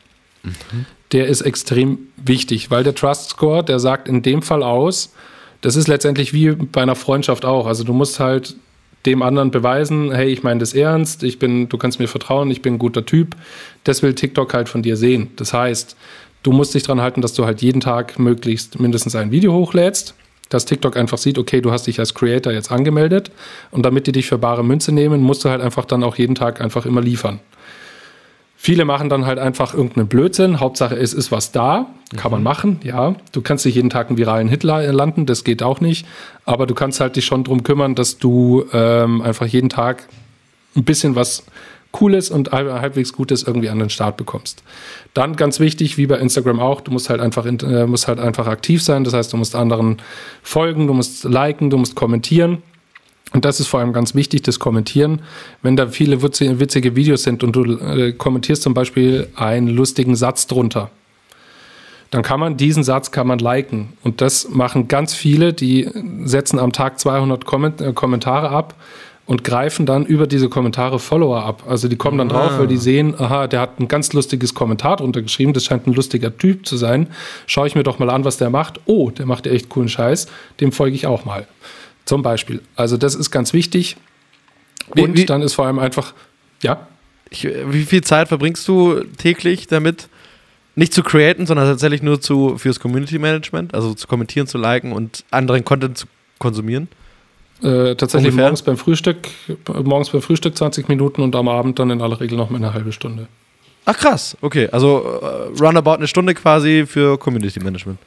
[SPEAKER 2] Der ist extrem wichtig, weil der Trust Score, der sagt in dem Fall aus, das ist letztendlich wie bei einer Freundschaft auch. Also du musst halt dem anderen beweisen, hey, ich meine das ernst, ich bin, du kannst mir vertrauen, ich bin ein guter Typ. Das will TikTok halt von dir sehen. Das heißt, du musst dich dran halten, dass du halt jeden Tag möglichst mindestens ein Video hochlädst, dass TikTok einfach sieht, okay, du hast dich als Creator jetzt angemeldet und damit die dich für bare Münze nehmen, musst du halt einfach dann auch jeden Tag einfach immer liefern. Viele machen dann halt einfach irgendeinen Blödsinn. Hauptsache, es ist was da. Kann mhm. man machen, ja. Du kannst nicht jeden Tag einen viralen Hit landen, das geht auch nicht. Aber du kannst halt dich schon darum kümmern, dass du ähm, einfach jeden Tag ein bisschen was Cooles und halbwegs Gutes irgendwie an den Start bekommst. Dann ganz wichtig, wie bei Instagram auch, du musst halt einfach, äh, musst halt einfach aktiv sein. Das heißt, du musst anderen folgen, du musst liken, du musst kommentieren. Und das ist vor allem ganz wichtig, das Kommentieren. Wenn da viele witzige Videos sind und du äh, kommentierst zum Beispiel einen lustigen Satz drunter, dann kann man diesen Satz kann man liken. Und das machen ganz viele, die setzen am Tag 200 Komment äh, Kommentare ab und greifen dann über diese Kommentare Follower ab. Also die kommen dann ah. drauf, weil die sehen, aha, der hat ein ganz lustiges Kommentar drunter geschrieben, das scheint ein lustiger Typ zu sein. Schaue ich mir doch mal an, was der macht. Oh, der macht ja echt coolen Scheiß, dem folge ich auch mal. Zum Beispiel. Also das ist ganz wichtig. Und wie, dann ist vor allem einfach, ja.
[SPEAKER 1] Ich, wie viel Zeit verbringst du täglich damit, nicht zu createn, sondern tatsächlich nur zu, fürs Community Management, also zu kommentieren, zu liken und anderen Content zu konsumieren?
[SPEAKER 2] Äh, tatsächlich Ungefähr? morgens beim Frühstück, morgens beim Frühstück 20 Minuten und am Abend dann in aller Regel noch mal eine halbe Stunde.
[SPEAKER 1] Ach krass, okay. Also uh, roundabout eine Stunde quasi für Community Management.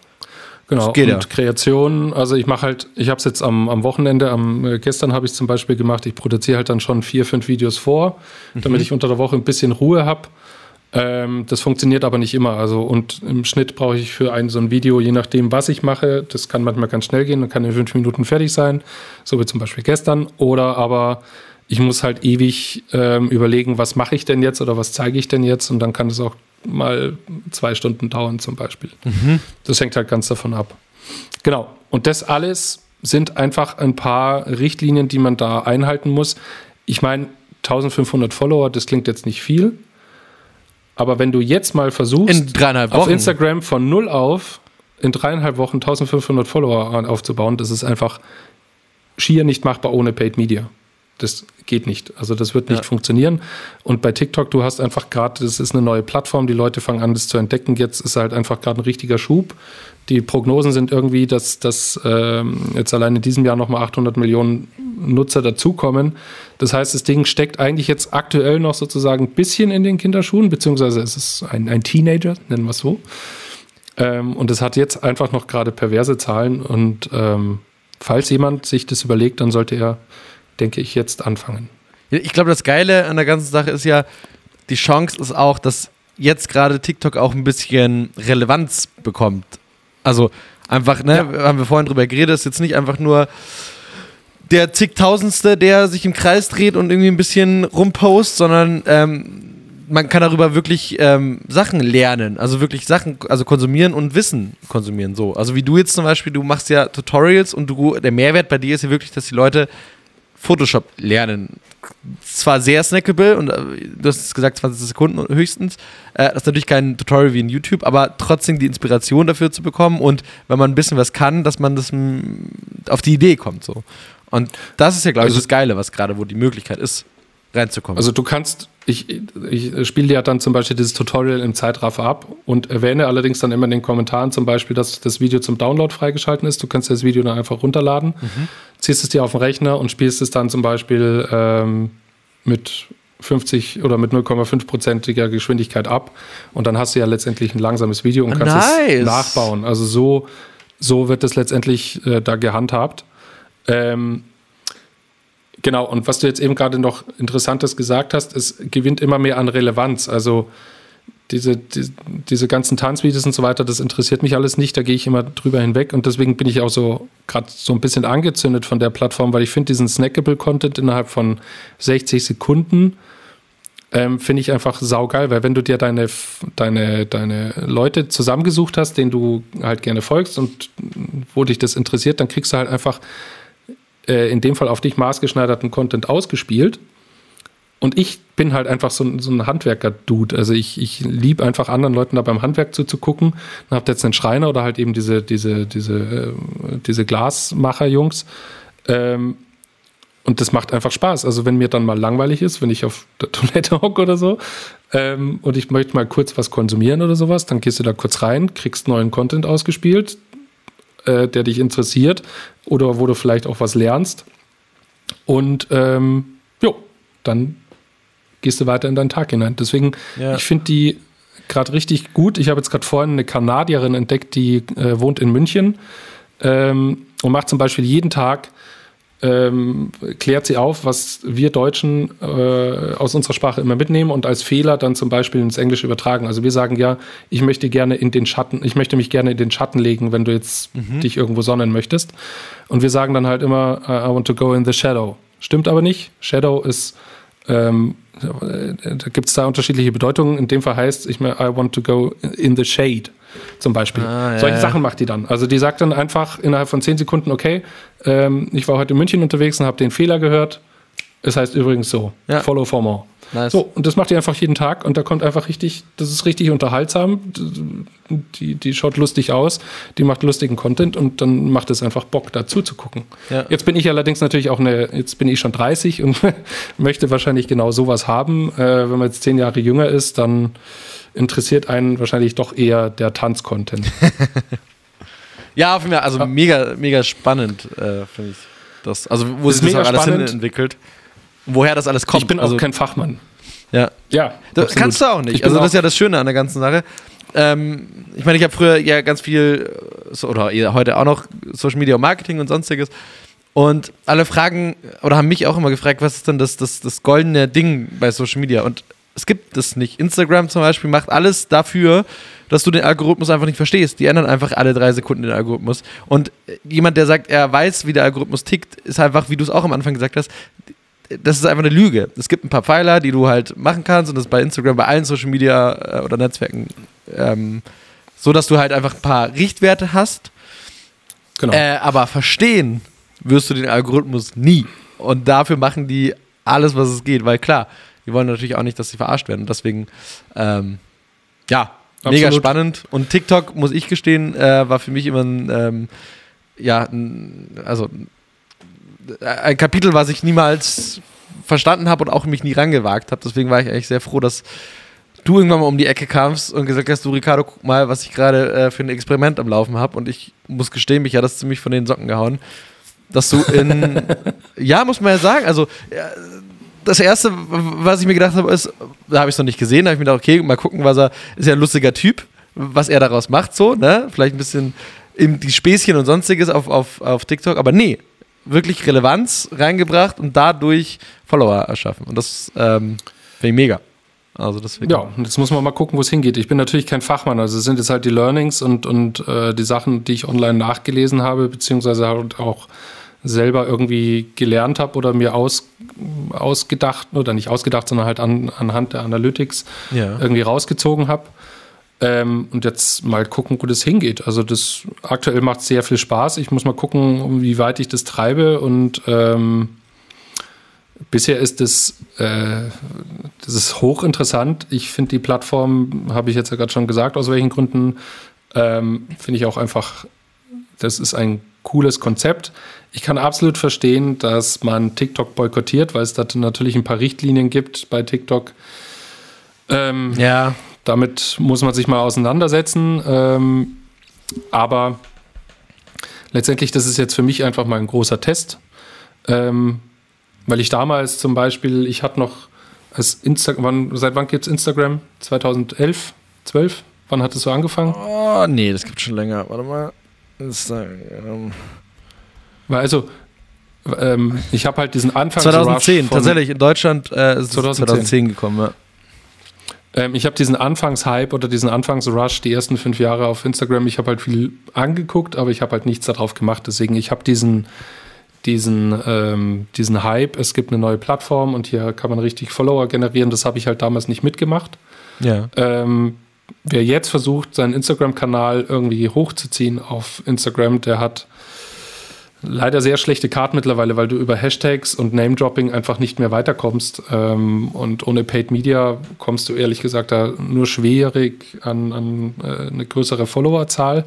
[SPEAKER 2] Genau, und ja. Kreation, also ich mache halt, ich habe es jetzt am, am Wochenende, am, äh, gestern habe ich es zum Beispiel gemacht, ich produziere halt dann schon vier, fünf Videos vor, mhm. damit ich unter der Woche ein bisschen Ruhe habe. Ähm, das funktioniert aber nicht immer. Also und im Schnitt brauche ich für ein so ein Video, je nachdem, was ich mache, das kann manchmal ganz schnell gehen, dann kann in fünf Minuten fertig sein, so wie zum Beispiel gestern. Oder aber ich muss halt ewig ähm, überlegen, was mache ich denn jetzt oder was zeige ich denn jetzt und dann kann es auch mal zwei Stunden dauern zum Beispiel. Mhm. Das hängt halt ganz davon ab. Genau. Und das alles sind einfach ein paar Richtlinien, die man da einhalten muss. Ich meine, 1500 Follower, das klingt jetzt nicht viel. Aber wenn du jetzt mal versuchst, auf Instagram von null auf in dreieinhalb Wochen 1500 Follower aufzubauen, das ist einfach schier nicht machbar ohne Paid Media. Das geht nicht. Also das wird nicht ja. funktionieren. Und bei TikTok, du hast einfach gerade, das ist eine neue Plattform, die Leute fangen an, das zu entdecken. Jetzt ist halt einfach gerade ein richtiger Schub. Die Prognosen sind irgendwie, dass, dass ähm, jetzt allein in diesem Jahr nochmal 800 Millionen Nutzer dazukommen. Das heißt, das Ding steckt eigentlich jetzt aktuell noch sozusagen ein bisschen in den Kinderschuhen, beziehungsweise es ist ein, ein Teenager, nennen wir es so. Ähm, und es hat jetzt einfach noch gerade perverse Zahlen. Und ähm, falls jemand sich das überlegt, dann sollte er denke ich, jetzt anfangen.
[SPEAKER 1] Ich glaube, das Geile an der ganzen Sache ist ja, die Chance ist auch, dass jetzt gerade TikTok auch ein bisschen Relevanz bekommt. Also einfach, ne, ja. haben wir vorhin drüber geredet, ist jetzt nicht einfach nur der zigtausendste, der sich im Kreis dreht und irgendwie ein bisschen rumpost, sondern ähm, man kann darüber wirklich ähm, Sachen lernen, also wirklich Sachen, also konsumieren und Wissen konsumieren. So, also wie du jetzt zum Beispiel, du machst ja Tutorials und du, der Mehrwert bei dir ist ja wirklich, dass die Leute Photoshop lernen. Zwar sehr snackable und äh, du hast gesagt 20 Sekunden höchstens. Äh, das ist natürlich kein Tutorial wie in YouTube, aber trotzdem die Inspiration dafür zu bekommen und wenn man ein bisschen was kann, dass man das auf die Idee kommt so. Und das ist ja glaube ich also, das Geile, was gerade wo die Möglichkeit ist reinzukommen.
[SPEAKER 2] Also du kannst, ich, ich spiele ja dann zum Beispiel dieses Tutorial im Zeitraffer ab und erwähne allerdings dann immer in den Kommentaren zum Beispiel, dass das Video zum Download freigeschalten ist. Du kannst das Video dann einfach runterladen, mhm. ziehst es dir auf den Rechner und spielst es dann zum Beispiel ähm, mit 50 oder mit 0,5-prozentiger Geschwindigkeit ab. Und dann hast du ja letztendlich ein langsames Video und kannst nice. es nachbauen. Also so, so wird es letztendlich äh, da gehandhabt. Ähm, Genau, und was du jetzt eben gerade noch Interessantes gesagt hast, es gewinnt immer mehr an Relevanz. Also diese, die, diese ganzen Tanzvideos und so weiter, das interessiert mich alles nicht, da gehe ich immer drüber hinweg und deswegen bin ich auch so gerade so ein bisschen angezündet von der Plattform, weil ich finde diesen snackable Content innerhalb von 60 Sekunden ähm, finde ich einfach saugeil, weil wenn du dir deine, deine, deine Leute zusammengesucht hast, denen du halt gerne folgst und wo dich das interessiert, dann kriegst du halt einfach äh, in dem Fall auf dich maßgeschneiderten Content ausgespielt. Und ich bin halt einfach so, so ein Handwerker-Dude. Also ich, ich liebe einfach anderen Leuten da beim Handwerk zuzugucken. Dann habt ihr jetzt einen Schreiner oder halt eben diese, diese, diese, äh, diese Glasmacher-Jungs. Ähm, und das macht einfach Spaß. Also wenn mir dann mal langweilig ist, wenn ich auf der Toilette hocke oder so ähm, und ich möchte mal kurz was konsumieren oder sowas, dann gehst du da kurz rein, kriegst neuen Content ausgespielt, äh, der dich interessiert oder wo du vielleicht auch was lernst. Und ähm, jo, dann gehst du weiter in deinen Tag hinein. Deswegen, ja. ich finde die gerade richtig gut. Ich habe jetzt gerade vorhin eine Kanadierin entdeckt, die äh, wohnt in München ähm, und macht zum Beispiel jeden Tag ähm, klärt sie auf, was wir Deutschen äh, aus unserer Sprache immer mitnehmen und als Fehler dann zum Beispiel ins Englische übertragen. Also wir sagen ja, ich möchte gerne in den Schatten, ich möchte mich gerne in den Schatten legen, wenn du jetzt mhm. dich irgendwo sonnen möchtest. Und wir sagen dann halt immer, I want to go in the shadow. Stimmt aber nicht. Shadow ist ähm, da gibt es da unterschiedliche Bedeutungen. In dem Fall heißt, ich meine, I want to go in the shade zum Beispiel. Ah, ja, Solche ja. Sachen macht die dann. Also die sagt dann einfach innerhalb von zehn Sekunden, okay, ähm, ich war heute in München unterwegs und habe den Fehler gehört. Es heißt übrigens so, ja. follow for more. Nice. So, und das macht die einfach jeden Tag und da kommt einfach richtig, das ist richtig unterhaltsam. Die, die schaut lustig aus, die macht lustigen Content und dann macht es einfach Bock, dazu zu gucken. Ja. Jetzt bin ich allerdings natürlich auch eine, jetzt bin ich schon 30 und möchte wahrscheinlich genau sowas haben. Äh, wenn man jetzt zehn Jahre jünger ist, dann interessiert einen wahrscheinlich doch eher der Tanzcontent.
[SPEAKER 1] Ja, auf jeden Fall, also mega, mega spannend, äh, finde ich das. Also, wo sich das auch alles hin
[SPEAKER 2] spannend.
[SPEAKER 1] entwickelt. Woher das alles kommt.
[SPEAKER 2] Ich bin auch
[SPEAKER 1] also,
[SPEAKER 2] kein Fachmann.
[SPEAKER 1] Ja.
[SPEAKER 2] Ja,
[SPEAKER 1] Das
[SPEAKER 2] absolut.
[SPEAKER 1] kannst du auch nicht. Also, das ist
[SPEAKER 2] auch-
[SPEAKER 1] ja das Schöne an der ganzen Sache. Ähm, ich meine, ich habe früher ja ganz viel, äh, so, oder heute auch noch Social Media Marketing und sonstiges. Und alle fragen, oder haben mich auch immer gefragt, was ist denn das, das, das goldene Ding bei Social Media? Und es gibt es nicht. Instagram zum Beispiel macht alles dafür, dass du den Algorithmus einfach nicht verstehst. Die ändern einfach alle drei Sekunden den Algorithmus. Und äh, jemand, der sagt, er weiß, wie der Algorithmus tickt, ist einfach, wie du es auch am Anfang gesagt hast, das ist einfach eine Lüge. Es gibt ein paar Pfeiler, die du halt machen kannst und das ist bei Instagram, bei allen Social Media äh, oder Netzwerken ähm, so, dass du halt einfach ein paar Richtwerte hast.
[SPEAKER 2] Genau.
[SPEAKER 1] Äh, aber verstehen wirst du den Algorithmus nie. Und dafür machen die alles, was es geht, weil klar, die wollen natürlich auch nicht, dass sie verarscht werden. Und deswegen, ähm, ja, mega
[SPEAKER 2] Absolut.
[SPEAKER 1] spannend. Und TikTok, muss ich gestehen, äh, war für mich immer ein, ähm, ja, ein, also ein Kapitel, was ich niemals verstanden habe und auch mich nie rangewagt habe. Deswegen war ich eigentlich sehr froh, dass du irgendwann mal um die Ecke kamst und gesagt hast, du Ricardo, guck mal, was ich gerade äh, für ein Experiment am Laufen habe. Und ich muss gestehen, mich hat das ziemlich von den Socken gehauen. Dass du in, ja, muss man ja sagen, also ja, das erste, was ich mir gedacht habe, ist, da habe ich es noch nicht gesehen, da habe ich mir gedacht, okay, mal gucken, was er, ist ja ein lustiger Typ, was er daraus macht, so, ne? Vielleicht ein bisschen in die Späßchen und sonstiges auf, auf, auf TikTok, aber nee, wirklich Relevanz reingebracht und dadurch Follower erschaffen. Und das ähm, finde ich mega. Also deswegen.
[SPEAKER 2] Ja, und jetzt muss man mal gucken, wo es hingeht. Ich bin natürlich kein Fachmann, also es sind jetzt halt die Learnings und, und äh, die Sachen, die ich online nachgelesen habe, beziehungsweise halt auch selber irgendwie gelernt habe oder mir aus, ausgedacht, oder nicht ausgedacht, sondern halt an, anhand der Analytics
[SPEAKER 1] Ja.
[SPEAKER 2] irgendwie rausgezogen habe. Ähm, und jetzt mal gucken, wo das hingeht. Also das aktuell macht sehr viel Spaß. Ich muss mal gucken, wie weit ich das treibe und ähm, bisher ist es, äh, das ist hochinteressant. Ich finde die Plattform, habe ich jetzt ja gerade schon gesagt, aus welchen Gründen, ähm, finde ich auch einfach, das ist ein cooles Konzept. Ich kann absolut verstehen, dass man TikTok boykottiert, weil es da natürlich ein paar Richtlinien gibt bei TikTok. Ähm,
[SPEAKER 1] Ja.
[SPEAKER 2] damit muss man sich mal auseinandersetzen. Ähm, aber letztendlich, das ist jetzt für mich einfach mal ein großer Test. Ähm, weil ich damals zum Beispiel, ich hatte noch als Insta wann, seit wann gibt es Instagram? 2011, 12? Wann hat es so angefangen?
[SPEAKER 1] Oh, nee, das gibt schon länger. Warte mal. Instagram.
[SPEAKER 2] Weil also, ähm, ich habe halt diesen Anfang
[SPEAKER 1] 2010, tatsächlich. In Deutschland äh, ist es
[SPEAKER 2] 2010.
[SPEAKER 1] 2010 gekommen, ja.
[SPEAKER 2] Ähm, ich habe diesen Anfangshype oder diesen Anfangsrush die ersten fünf Jahre auf Instagram. Ich habe halt viel angeguckt, aber ich habe halt nichts darauf gemacht. Deswegen, ich habe diesen, diesen, ähm, diesen Hype. Es gibt eine neue Plattform und hier kann man richtig Follower generieren. Das habe ich halt damals nicht mitgemacht.
[SPEAKER 1] Ja.
[SPEAKER 2] Ähm, wer jetzt versucht, seinen Instagram-Kanal irgendwie hochzuziehen auf Instagram, der hat leider sehr schlechte Karten mittlerweile, weil du über Hashtags und Name-Dropping einfach nicht mehr weiterkommst. Ähm, und ohne Paid Media kommst du ehrlich gesagt da nur schwierig an, an äh, eine größere Followerzahl.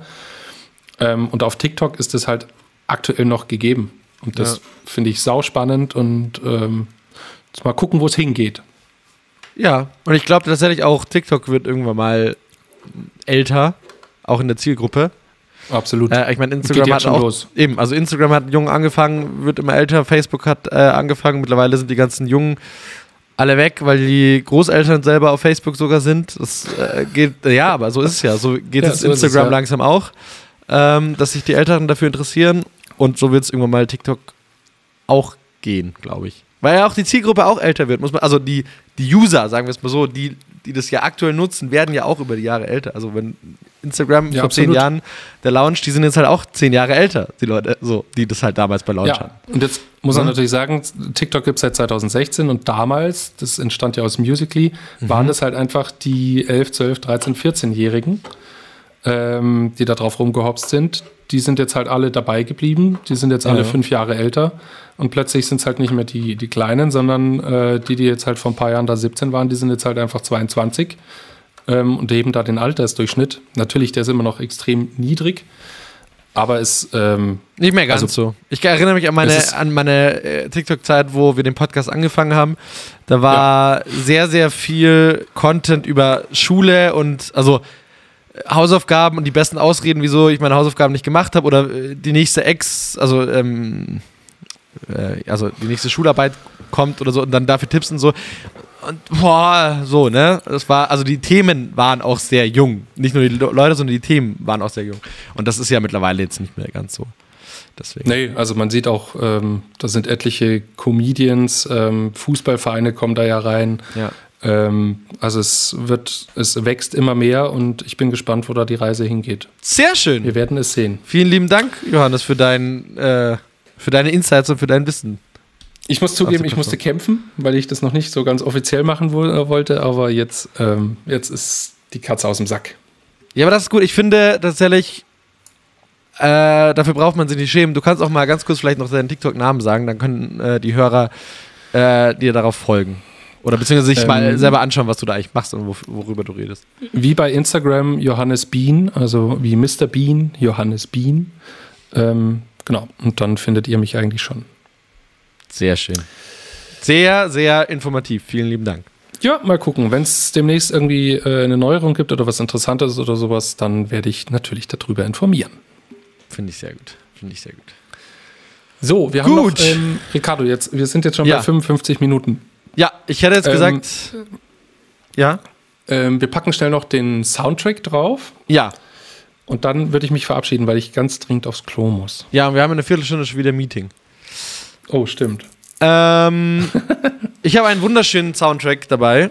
[SPEAKER 2] Ähm, und auf TikTok ist das halt aktuell noch gegeben. Und das
[SPEAKER 1] Ja.
[SPEAKER 2] finde ich sauspannend und ähm, jetzt mal gucken, wo es hingeht.
[SPEAKER 1] Ja, und ich glaube tatsächlich auch, TikTok wird irgendwann mal älter, auch in der Zielgruppe.
[SPEAKER 2] Absolut.
[SPEAKER 1] Äh, ich meine, Instagram hat auch,
[SPEAKER 2] los.
[SPEAKER 1] eben, also Instagram hat jung angefangen, wird immer älter, Facebook hat äh, angefangen, mittlerweile sind die ganzen Jungen alle weg, weil die Großeltern selber auf Facebook sogar sind. Das äh, geht, ja, aber so ist es ja. So geht
[SPEAKER 2] Ja,
[SPEAKER 1] es
[SPEAKER 2] so ist es,
[SPEAKER 1] Instagram
[SPEAKER 2] ja.
[SPEAKER 1] langsam auch, ähm, dass sich die Älteren dafür interessieren und so wird es irgendwann mal TikTok auch gehen, glaube ich. Weil ja auch die Zielgruppe auch älter wird, muss man, also die, die User, sagen wir es mal so, die, die das ja aktuell nutzen, werden ja auch über die Jahre älter. Also wenn Instagram
[SPEAKER 2] Ja,
[SPEAKER 1] vor zehn
[SPEAKER 2] absolut.
[SPEAKER 1] Jahren der Launch, die sind jetzt halt auch zehn Jahre älter, die Leute, so, die das halt damals bei Launch
[SPEAKER 2] Ja,
[SPEAKER 1] hatten.
[SPEAKER 2] und jetzt muss man
[SPEAKER 1] Mhm.
[SPEAKER 2] natürlich sagen, TikTok gibt es seit 2016 und damals, das entstand ja aus Musically, waren das halt einfach die 11, 12, 13, 14-Jährigen, ähm, die da drauf rumgehopst sind. Die sind jetzt halt alle dabei geblieben, die sind jetzt alle
[SPEAKER 1] Ja.
[SPEAKER 2] fünf Jahre älter und plötzlich sind es halt nicht mehr die, die Kleinen, sondern äh, die, die jetzt halt vor ein paar Jahren da 17 waren, die sind jetzt halt einfach 22 ähm, und heben da den Altersdurchschnitt. Natürlich, der ist immer noch extrem niedrig, aber es ähm,
[SPEAKER 1] Nicht mehr ganz
[SPEAKER 2] Also,
[SPEAKER 1] so. Ich erinnere mich an meine, an meine äh, TikTok-Zeit, wo wir den Podcast angefangen haben. Da war sehr, sehr viel Content über Schule und also Hausaufgaben und die besten Ausreden, wieso ich meine Hausaufgaben nicht gemacht habe oder äh, die nächste Ex, also ähm, äh, also die nächste Schularbeit kommt oder so und dann dafür Tipps und so. Und boah, so, ne? Das war, also die Themen waren auch sehr jung. Nicht nur die Leute, sondern die Themen waren auch sehr jung. Und das ist ja mittlerweile jetzt nicht mehr ganz so.
[SPEAKER 2] Deswegen. Nee, also man sieht auch, ähm, da sind etliche Comedians, ähm, Fußballvereine kommen da ja rein.
[SPEAKER 1] Ja.
[SPEAKER 2] Ähm, also es wird, es wächst immer mehr und ich bin gespannt, wo da die Reise hingeht.
[SPEAKER 1] Sehr schön.
[SPEAKER 2] Wir werden es sehen.
[SPEAKER 1] Vielen lieben Dank, Johannes, für, dein, äh, für deine Insights und für dein Wissen.
[SPEAKER 2] Ich muss zugeben, ich musste kämpfen, weil ich das noch nicht so ganz offiziell machen äh, wollte, aber jetzt, ähm, jetzt ist die Katze aus dem Sack.
[SPEAKER 1] Ja, aber das ist gut. Ich finde tatsächlich, äh, dafür braucht man sich nicht schämen. Du kannst auch mal ganz kurz vielleicht noch deinen TikTok-Namen sagen, dann können äh, die Hörer äh, dir darauf folgen. Oder beziehungsweise sich ähm, mal selber anschauen, was du da eigentlich machst und wo, worüber du redest.
[SPEAKER 2] Wie bei Instagram Johannes Bean, also wie Mr. Bean, Johannes Bean. Ähm, genau, und dann findet ihr mich eigentlich schon.
[SPEAKER 1] Sehr schön. Sehr, sehr informativ. Vielen lieben Dank.
[SPEAKER 2] Ja, mal gucken. Wenn es demnächst irgendwie äh, eine Neuerung gibt oder was Interessantes oder sowas, dann werde ich natürlich darüber informieren.
[SPEAKER 1] Finde ich sehr gut. Finde ich sehr gut.
[SPEAKER 2] So, wir gut. haben noch, ähm, Ricardo, jetzt, wir sind jetzt schon ja. bei 55 Minuten.
[SPEAKER 1] Ja, ich hätte jetzt ähm, gesagt, ja.
[SPEAKER 2] Ähm, wir packen schnell noch den Soundtrack drauf.
[SPEAKER 1] Ja.
[SPEAKER 2] Und dann würde ich mich verabschieden, weil ich ganz dringend aufs Klo muss.
[SPEAKER 1] Ja, und wir haben in einer Viertelstunde schon wieder Meeting.
[SPEAKER 2] Oh, stimmt.
[SPEAKER 1] Ähm, ich habe einen wunderschönen Soundtrack dabei.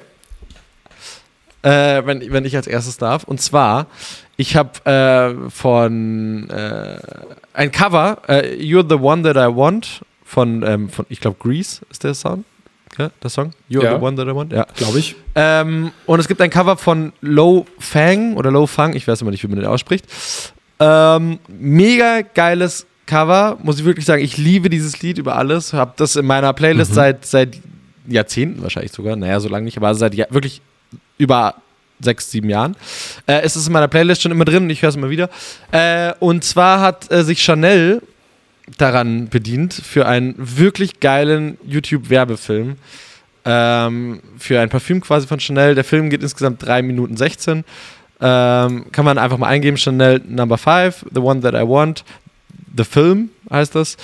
[SPEAKER 1] Äh, wenn, wenn ich als erstes darf. Und zwar, ich habe äh, von äh, ein Cover, äh, You're the One That I Want, von, ähm, von ich glaube, Grease ist der Song. Ja, der Song?
[SPEAKER 2] You're ja. the One That I Want? Ja. Glaube ich.
[SPEAKER 1] Ähm, und es gibt ein Cover von Low Fang oder Low Fang, ich weiß immer nicht, wie man den ausspricht. Ähm, mega geiles Cover, muss ich wirklich sagen. Ich liebe dieses Lied über alles. Habe das in meiner Playlist mhm. seit, seit Jahrzehnten wahrscheinlich sogar. Naja, so lange nicht, aber seit wirklich über sechs, sieben Jahren. Äh, ist es in meiner Playlist schon immer drin und ich höre es immer wieder. Äh, und zwar hat äh, sich Chanel daran bedient für einen wirklich geilen YouTube-Werbefilm. Ähm, für ein Parfüm quasi von Chanel. Der Film geht insgesamt 3 Minuten 16. Ähm, kann man einfach mal eingeben, Chanel Number 5, The One That I Want. The Film heißt das.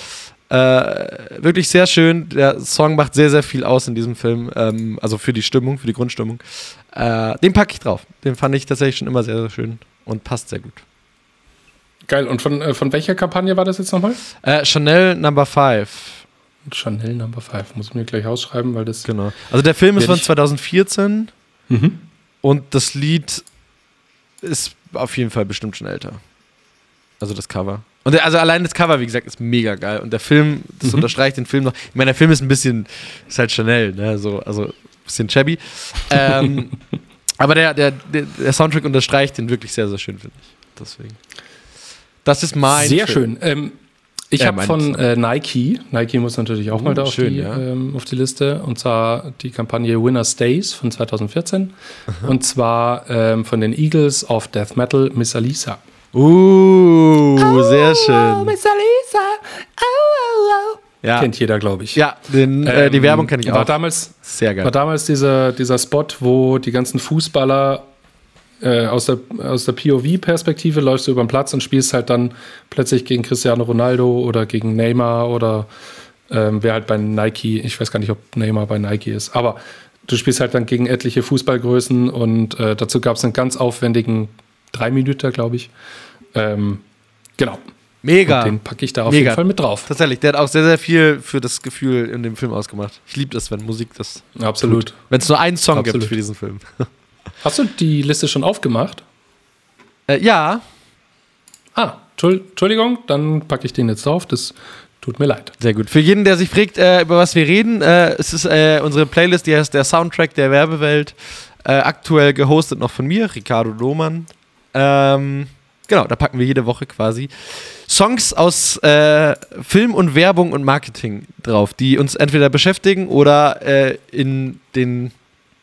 [SPEAKER 1] Äh, wirklich sehr schön. Der Song macht sehr, sehr viel aus in diesem Film. Ähm, also für die Stimmung, für die Grundstimmung. Äh, den packe ich drauf. Den fand ich tatsächlich schon immer sehr, sehr schön und passt sehr gut.
[SPEAKER 2] Geil. Und von, äh, von welcher Kampagne war das jetzt nochmal?
[SPEAKER 1] Äh, Chanel Number 5.
[SPEAKER 2] Chanel Number 5. Muss ich mir gleich ausschreiben, weil das.
[SPEAKER 1] Genau. Also der Film ist von 2014 mhm. und das Lied ist auf jeden Fall bestimmt schon älter. Also das Cover. Und der, also allein das Cover, wie gesagt, ist mega geil. Und der Film, das mhm. unterstreicht den Film noch. Ich meine, der Film ist ein bisschen, ist halt Chanel, ne? So, also ein bisschen shabby. Ähm, aber der, der, der, Soundtrack unterstreicht den wirklich sehr, sehr schön, finde ich. Deswegen. Das ist mein.
[SPEAKER 2] Sehr Film. schön. Ähm, ich ja, habe von äh, Nike, Nike muss natürlich auch oh, mal da auf, schön, die, ja. ähm, auf die Liste, und zwar die Kampagne Winner Stays von 2014. Und zwar ähm, von den Eagles of Death Metal, Miss Alisa.
[SPEAKER 1] Uh, oh, sehr schön.
[SPEAKER 2] Miss Alisa. Oh, oh, oh. Ja. Kennt jeder, glaube ich.
[SPEAKER 1] Ja, den, äh, die ähm, Werbung kenne ich
[SPEAKER 2] war auch. Damals,
[SPEAKER 1] sehr geil.
[SPEAKER 2] War damals dieser, dieser Spot, wo die ganzen Fußballer äh, aus der, aus der POV-Perspektive läufst du über den Platz und spielst halt dann plötzlich gegen Cristiano Ronaldo oder gegen Neymar oder ähm, wer halt bei Nike, ich weiß gar nicht, ob Neymar bei Nike ist, aber du spielst halt dann gegen etliche Fußballgrößen und äh, dazu gab es einen ganz aufwendigen drei Minuten, glaube ich. Ähm, genau.
[SPEAKER 1] Mega.
[SPEAKER 2] Und den packe ich da auf Mega. jeden Fall mit drauf.
[SPEAKER 1] Tatsächlich, der hat auch sehr, sehr viel für das Gefühl in dem Film ausgemacht. Ich liebe das, wenn Musik das.
[SPEAKER 2] Absolut.
[SPEAKER 1] Wenn es nur einen Song Absolut. gibt für diesen Film.
[SPEAKER 2] Hast du die Liste schon aufgemacht?
[SPEAKER 1] Äh, ja.
[SPEAKER 2] Ah, Entschuldigung, dann packe ich den jetzt drauf. Das tut mir leid.
[SPEAKER 1] Sehr gut. Für jeden, der sich fragt, äh, über was wir reden, äh, es ist äh, unsere Playlist, die heißt der Soundtrack der Werbewelt. Äh, aktuell gehostet noch von mir, Ricardo Lohmann. Ähm, genau, da packen wir jede Woche quasi Songs aus äh, Film und Werbung und Marketing drauf, die uns entweder beschäftigen oder äh, in den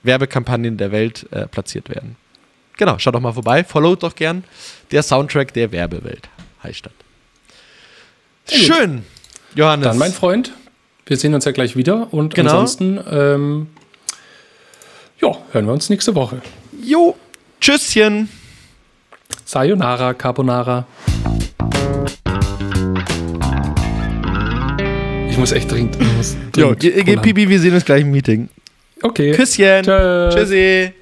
[SPEAKER 1] Werbekampagnen der Welt äh, platziert werden. Genau, schaut doch mal vorbei, followt doch gern. Der Soundtrack der Werbewelt heißt das. Schön, Johannes.
[SPEAKER 2] Dann, mein Freund, wir sehen uns ja gleich wieder und genau. ansonsten, ähm, ja, hören wir uns nächste Woche.
[SPEAKER 1] Jo, tschüsschen.
[SPEAKER 2] Sayonara, Carbonara. Ich muss echt dringend. Ich muss
[SPEAKER 1] Jo,
[SPEAKER 2] dringend.
[SPEAKER 1] Pipi, wir sehen uns gleich im Meeting.
[SPEAKER 2] Okay.
[SPEAKER 1] Küsschen.
[SPEAKER 2] Tschüss.
[SPEAKER 1] Tschüssi.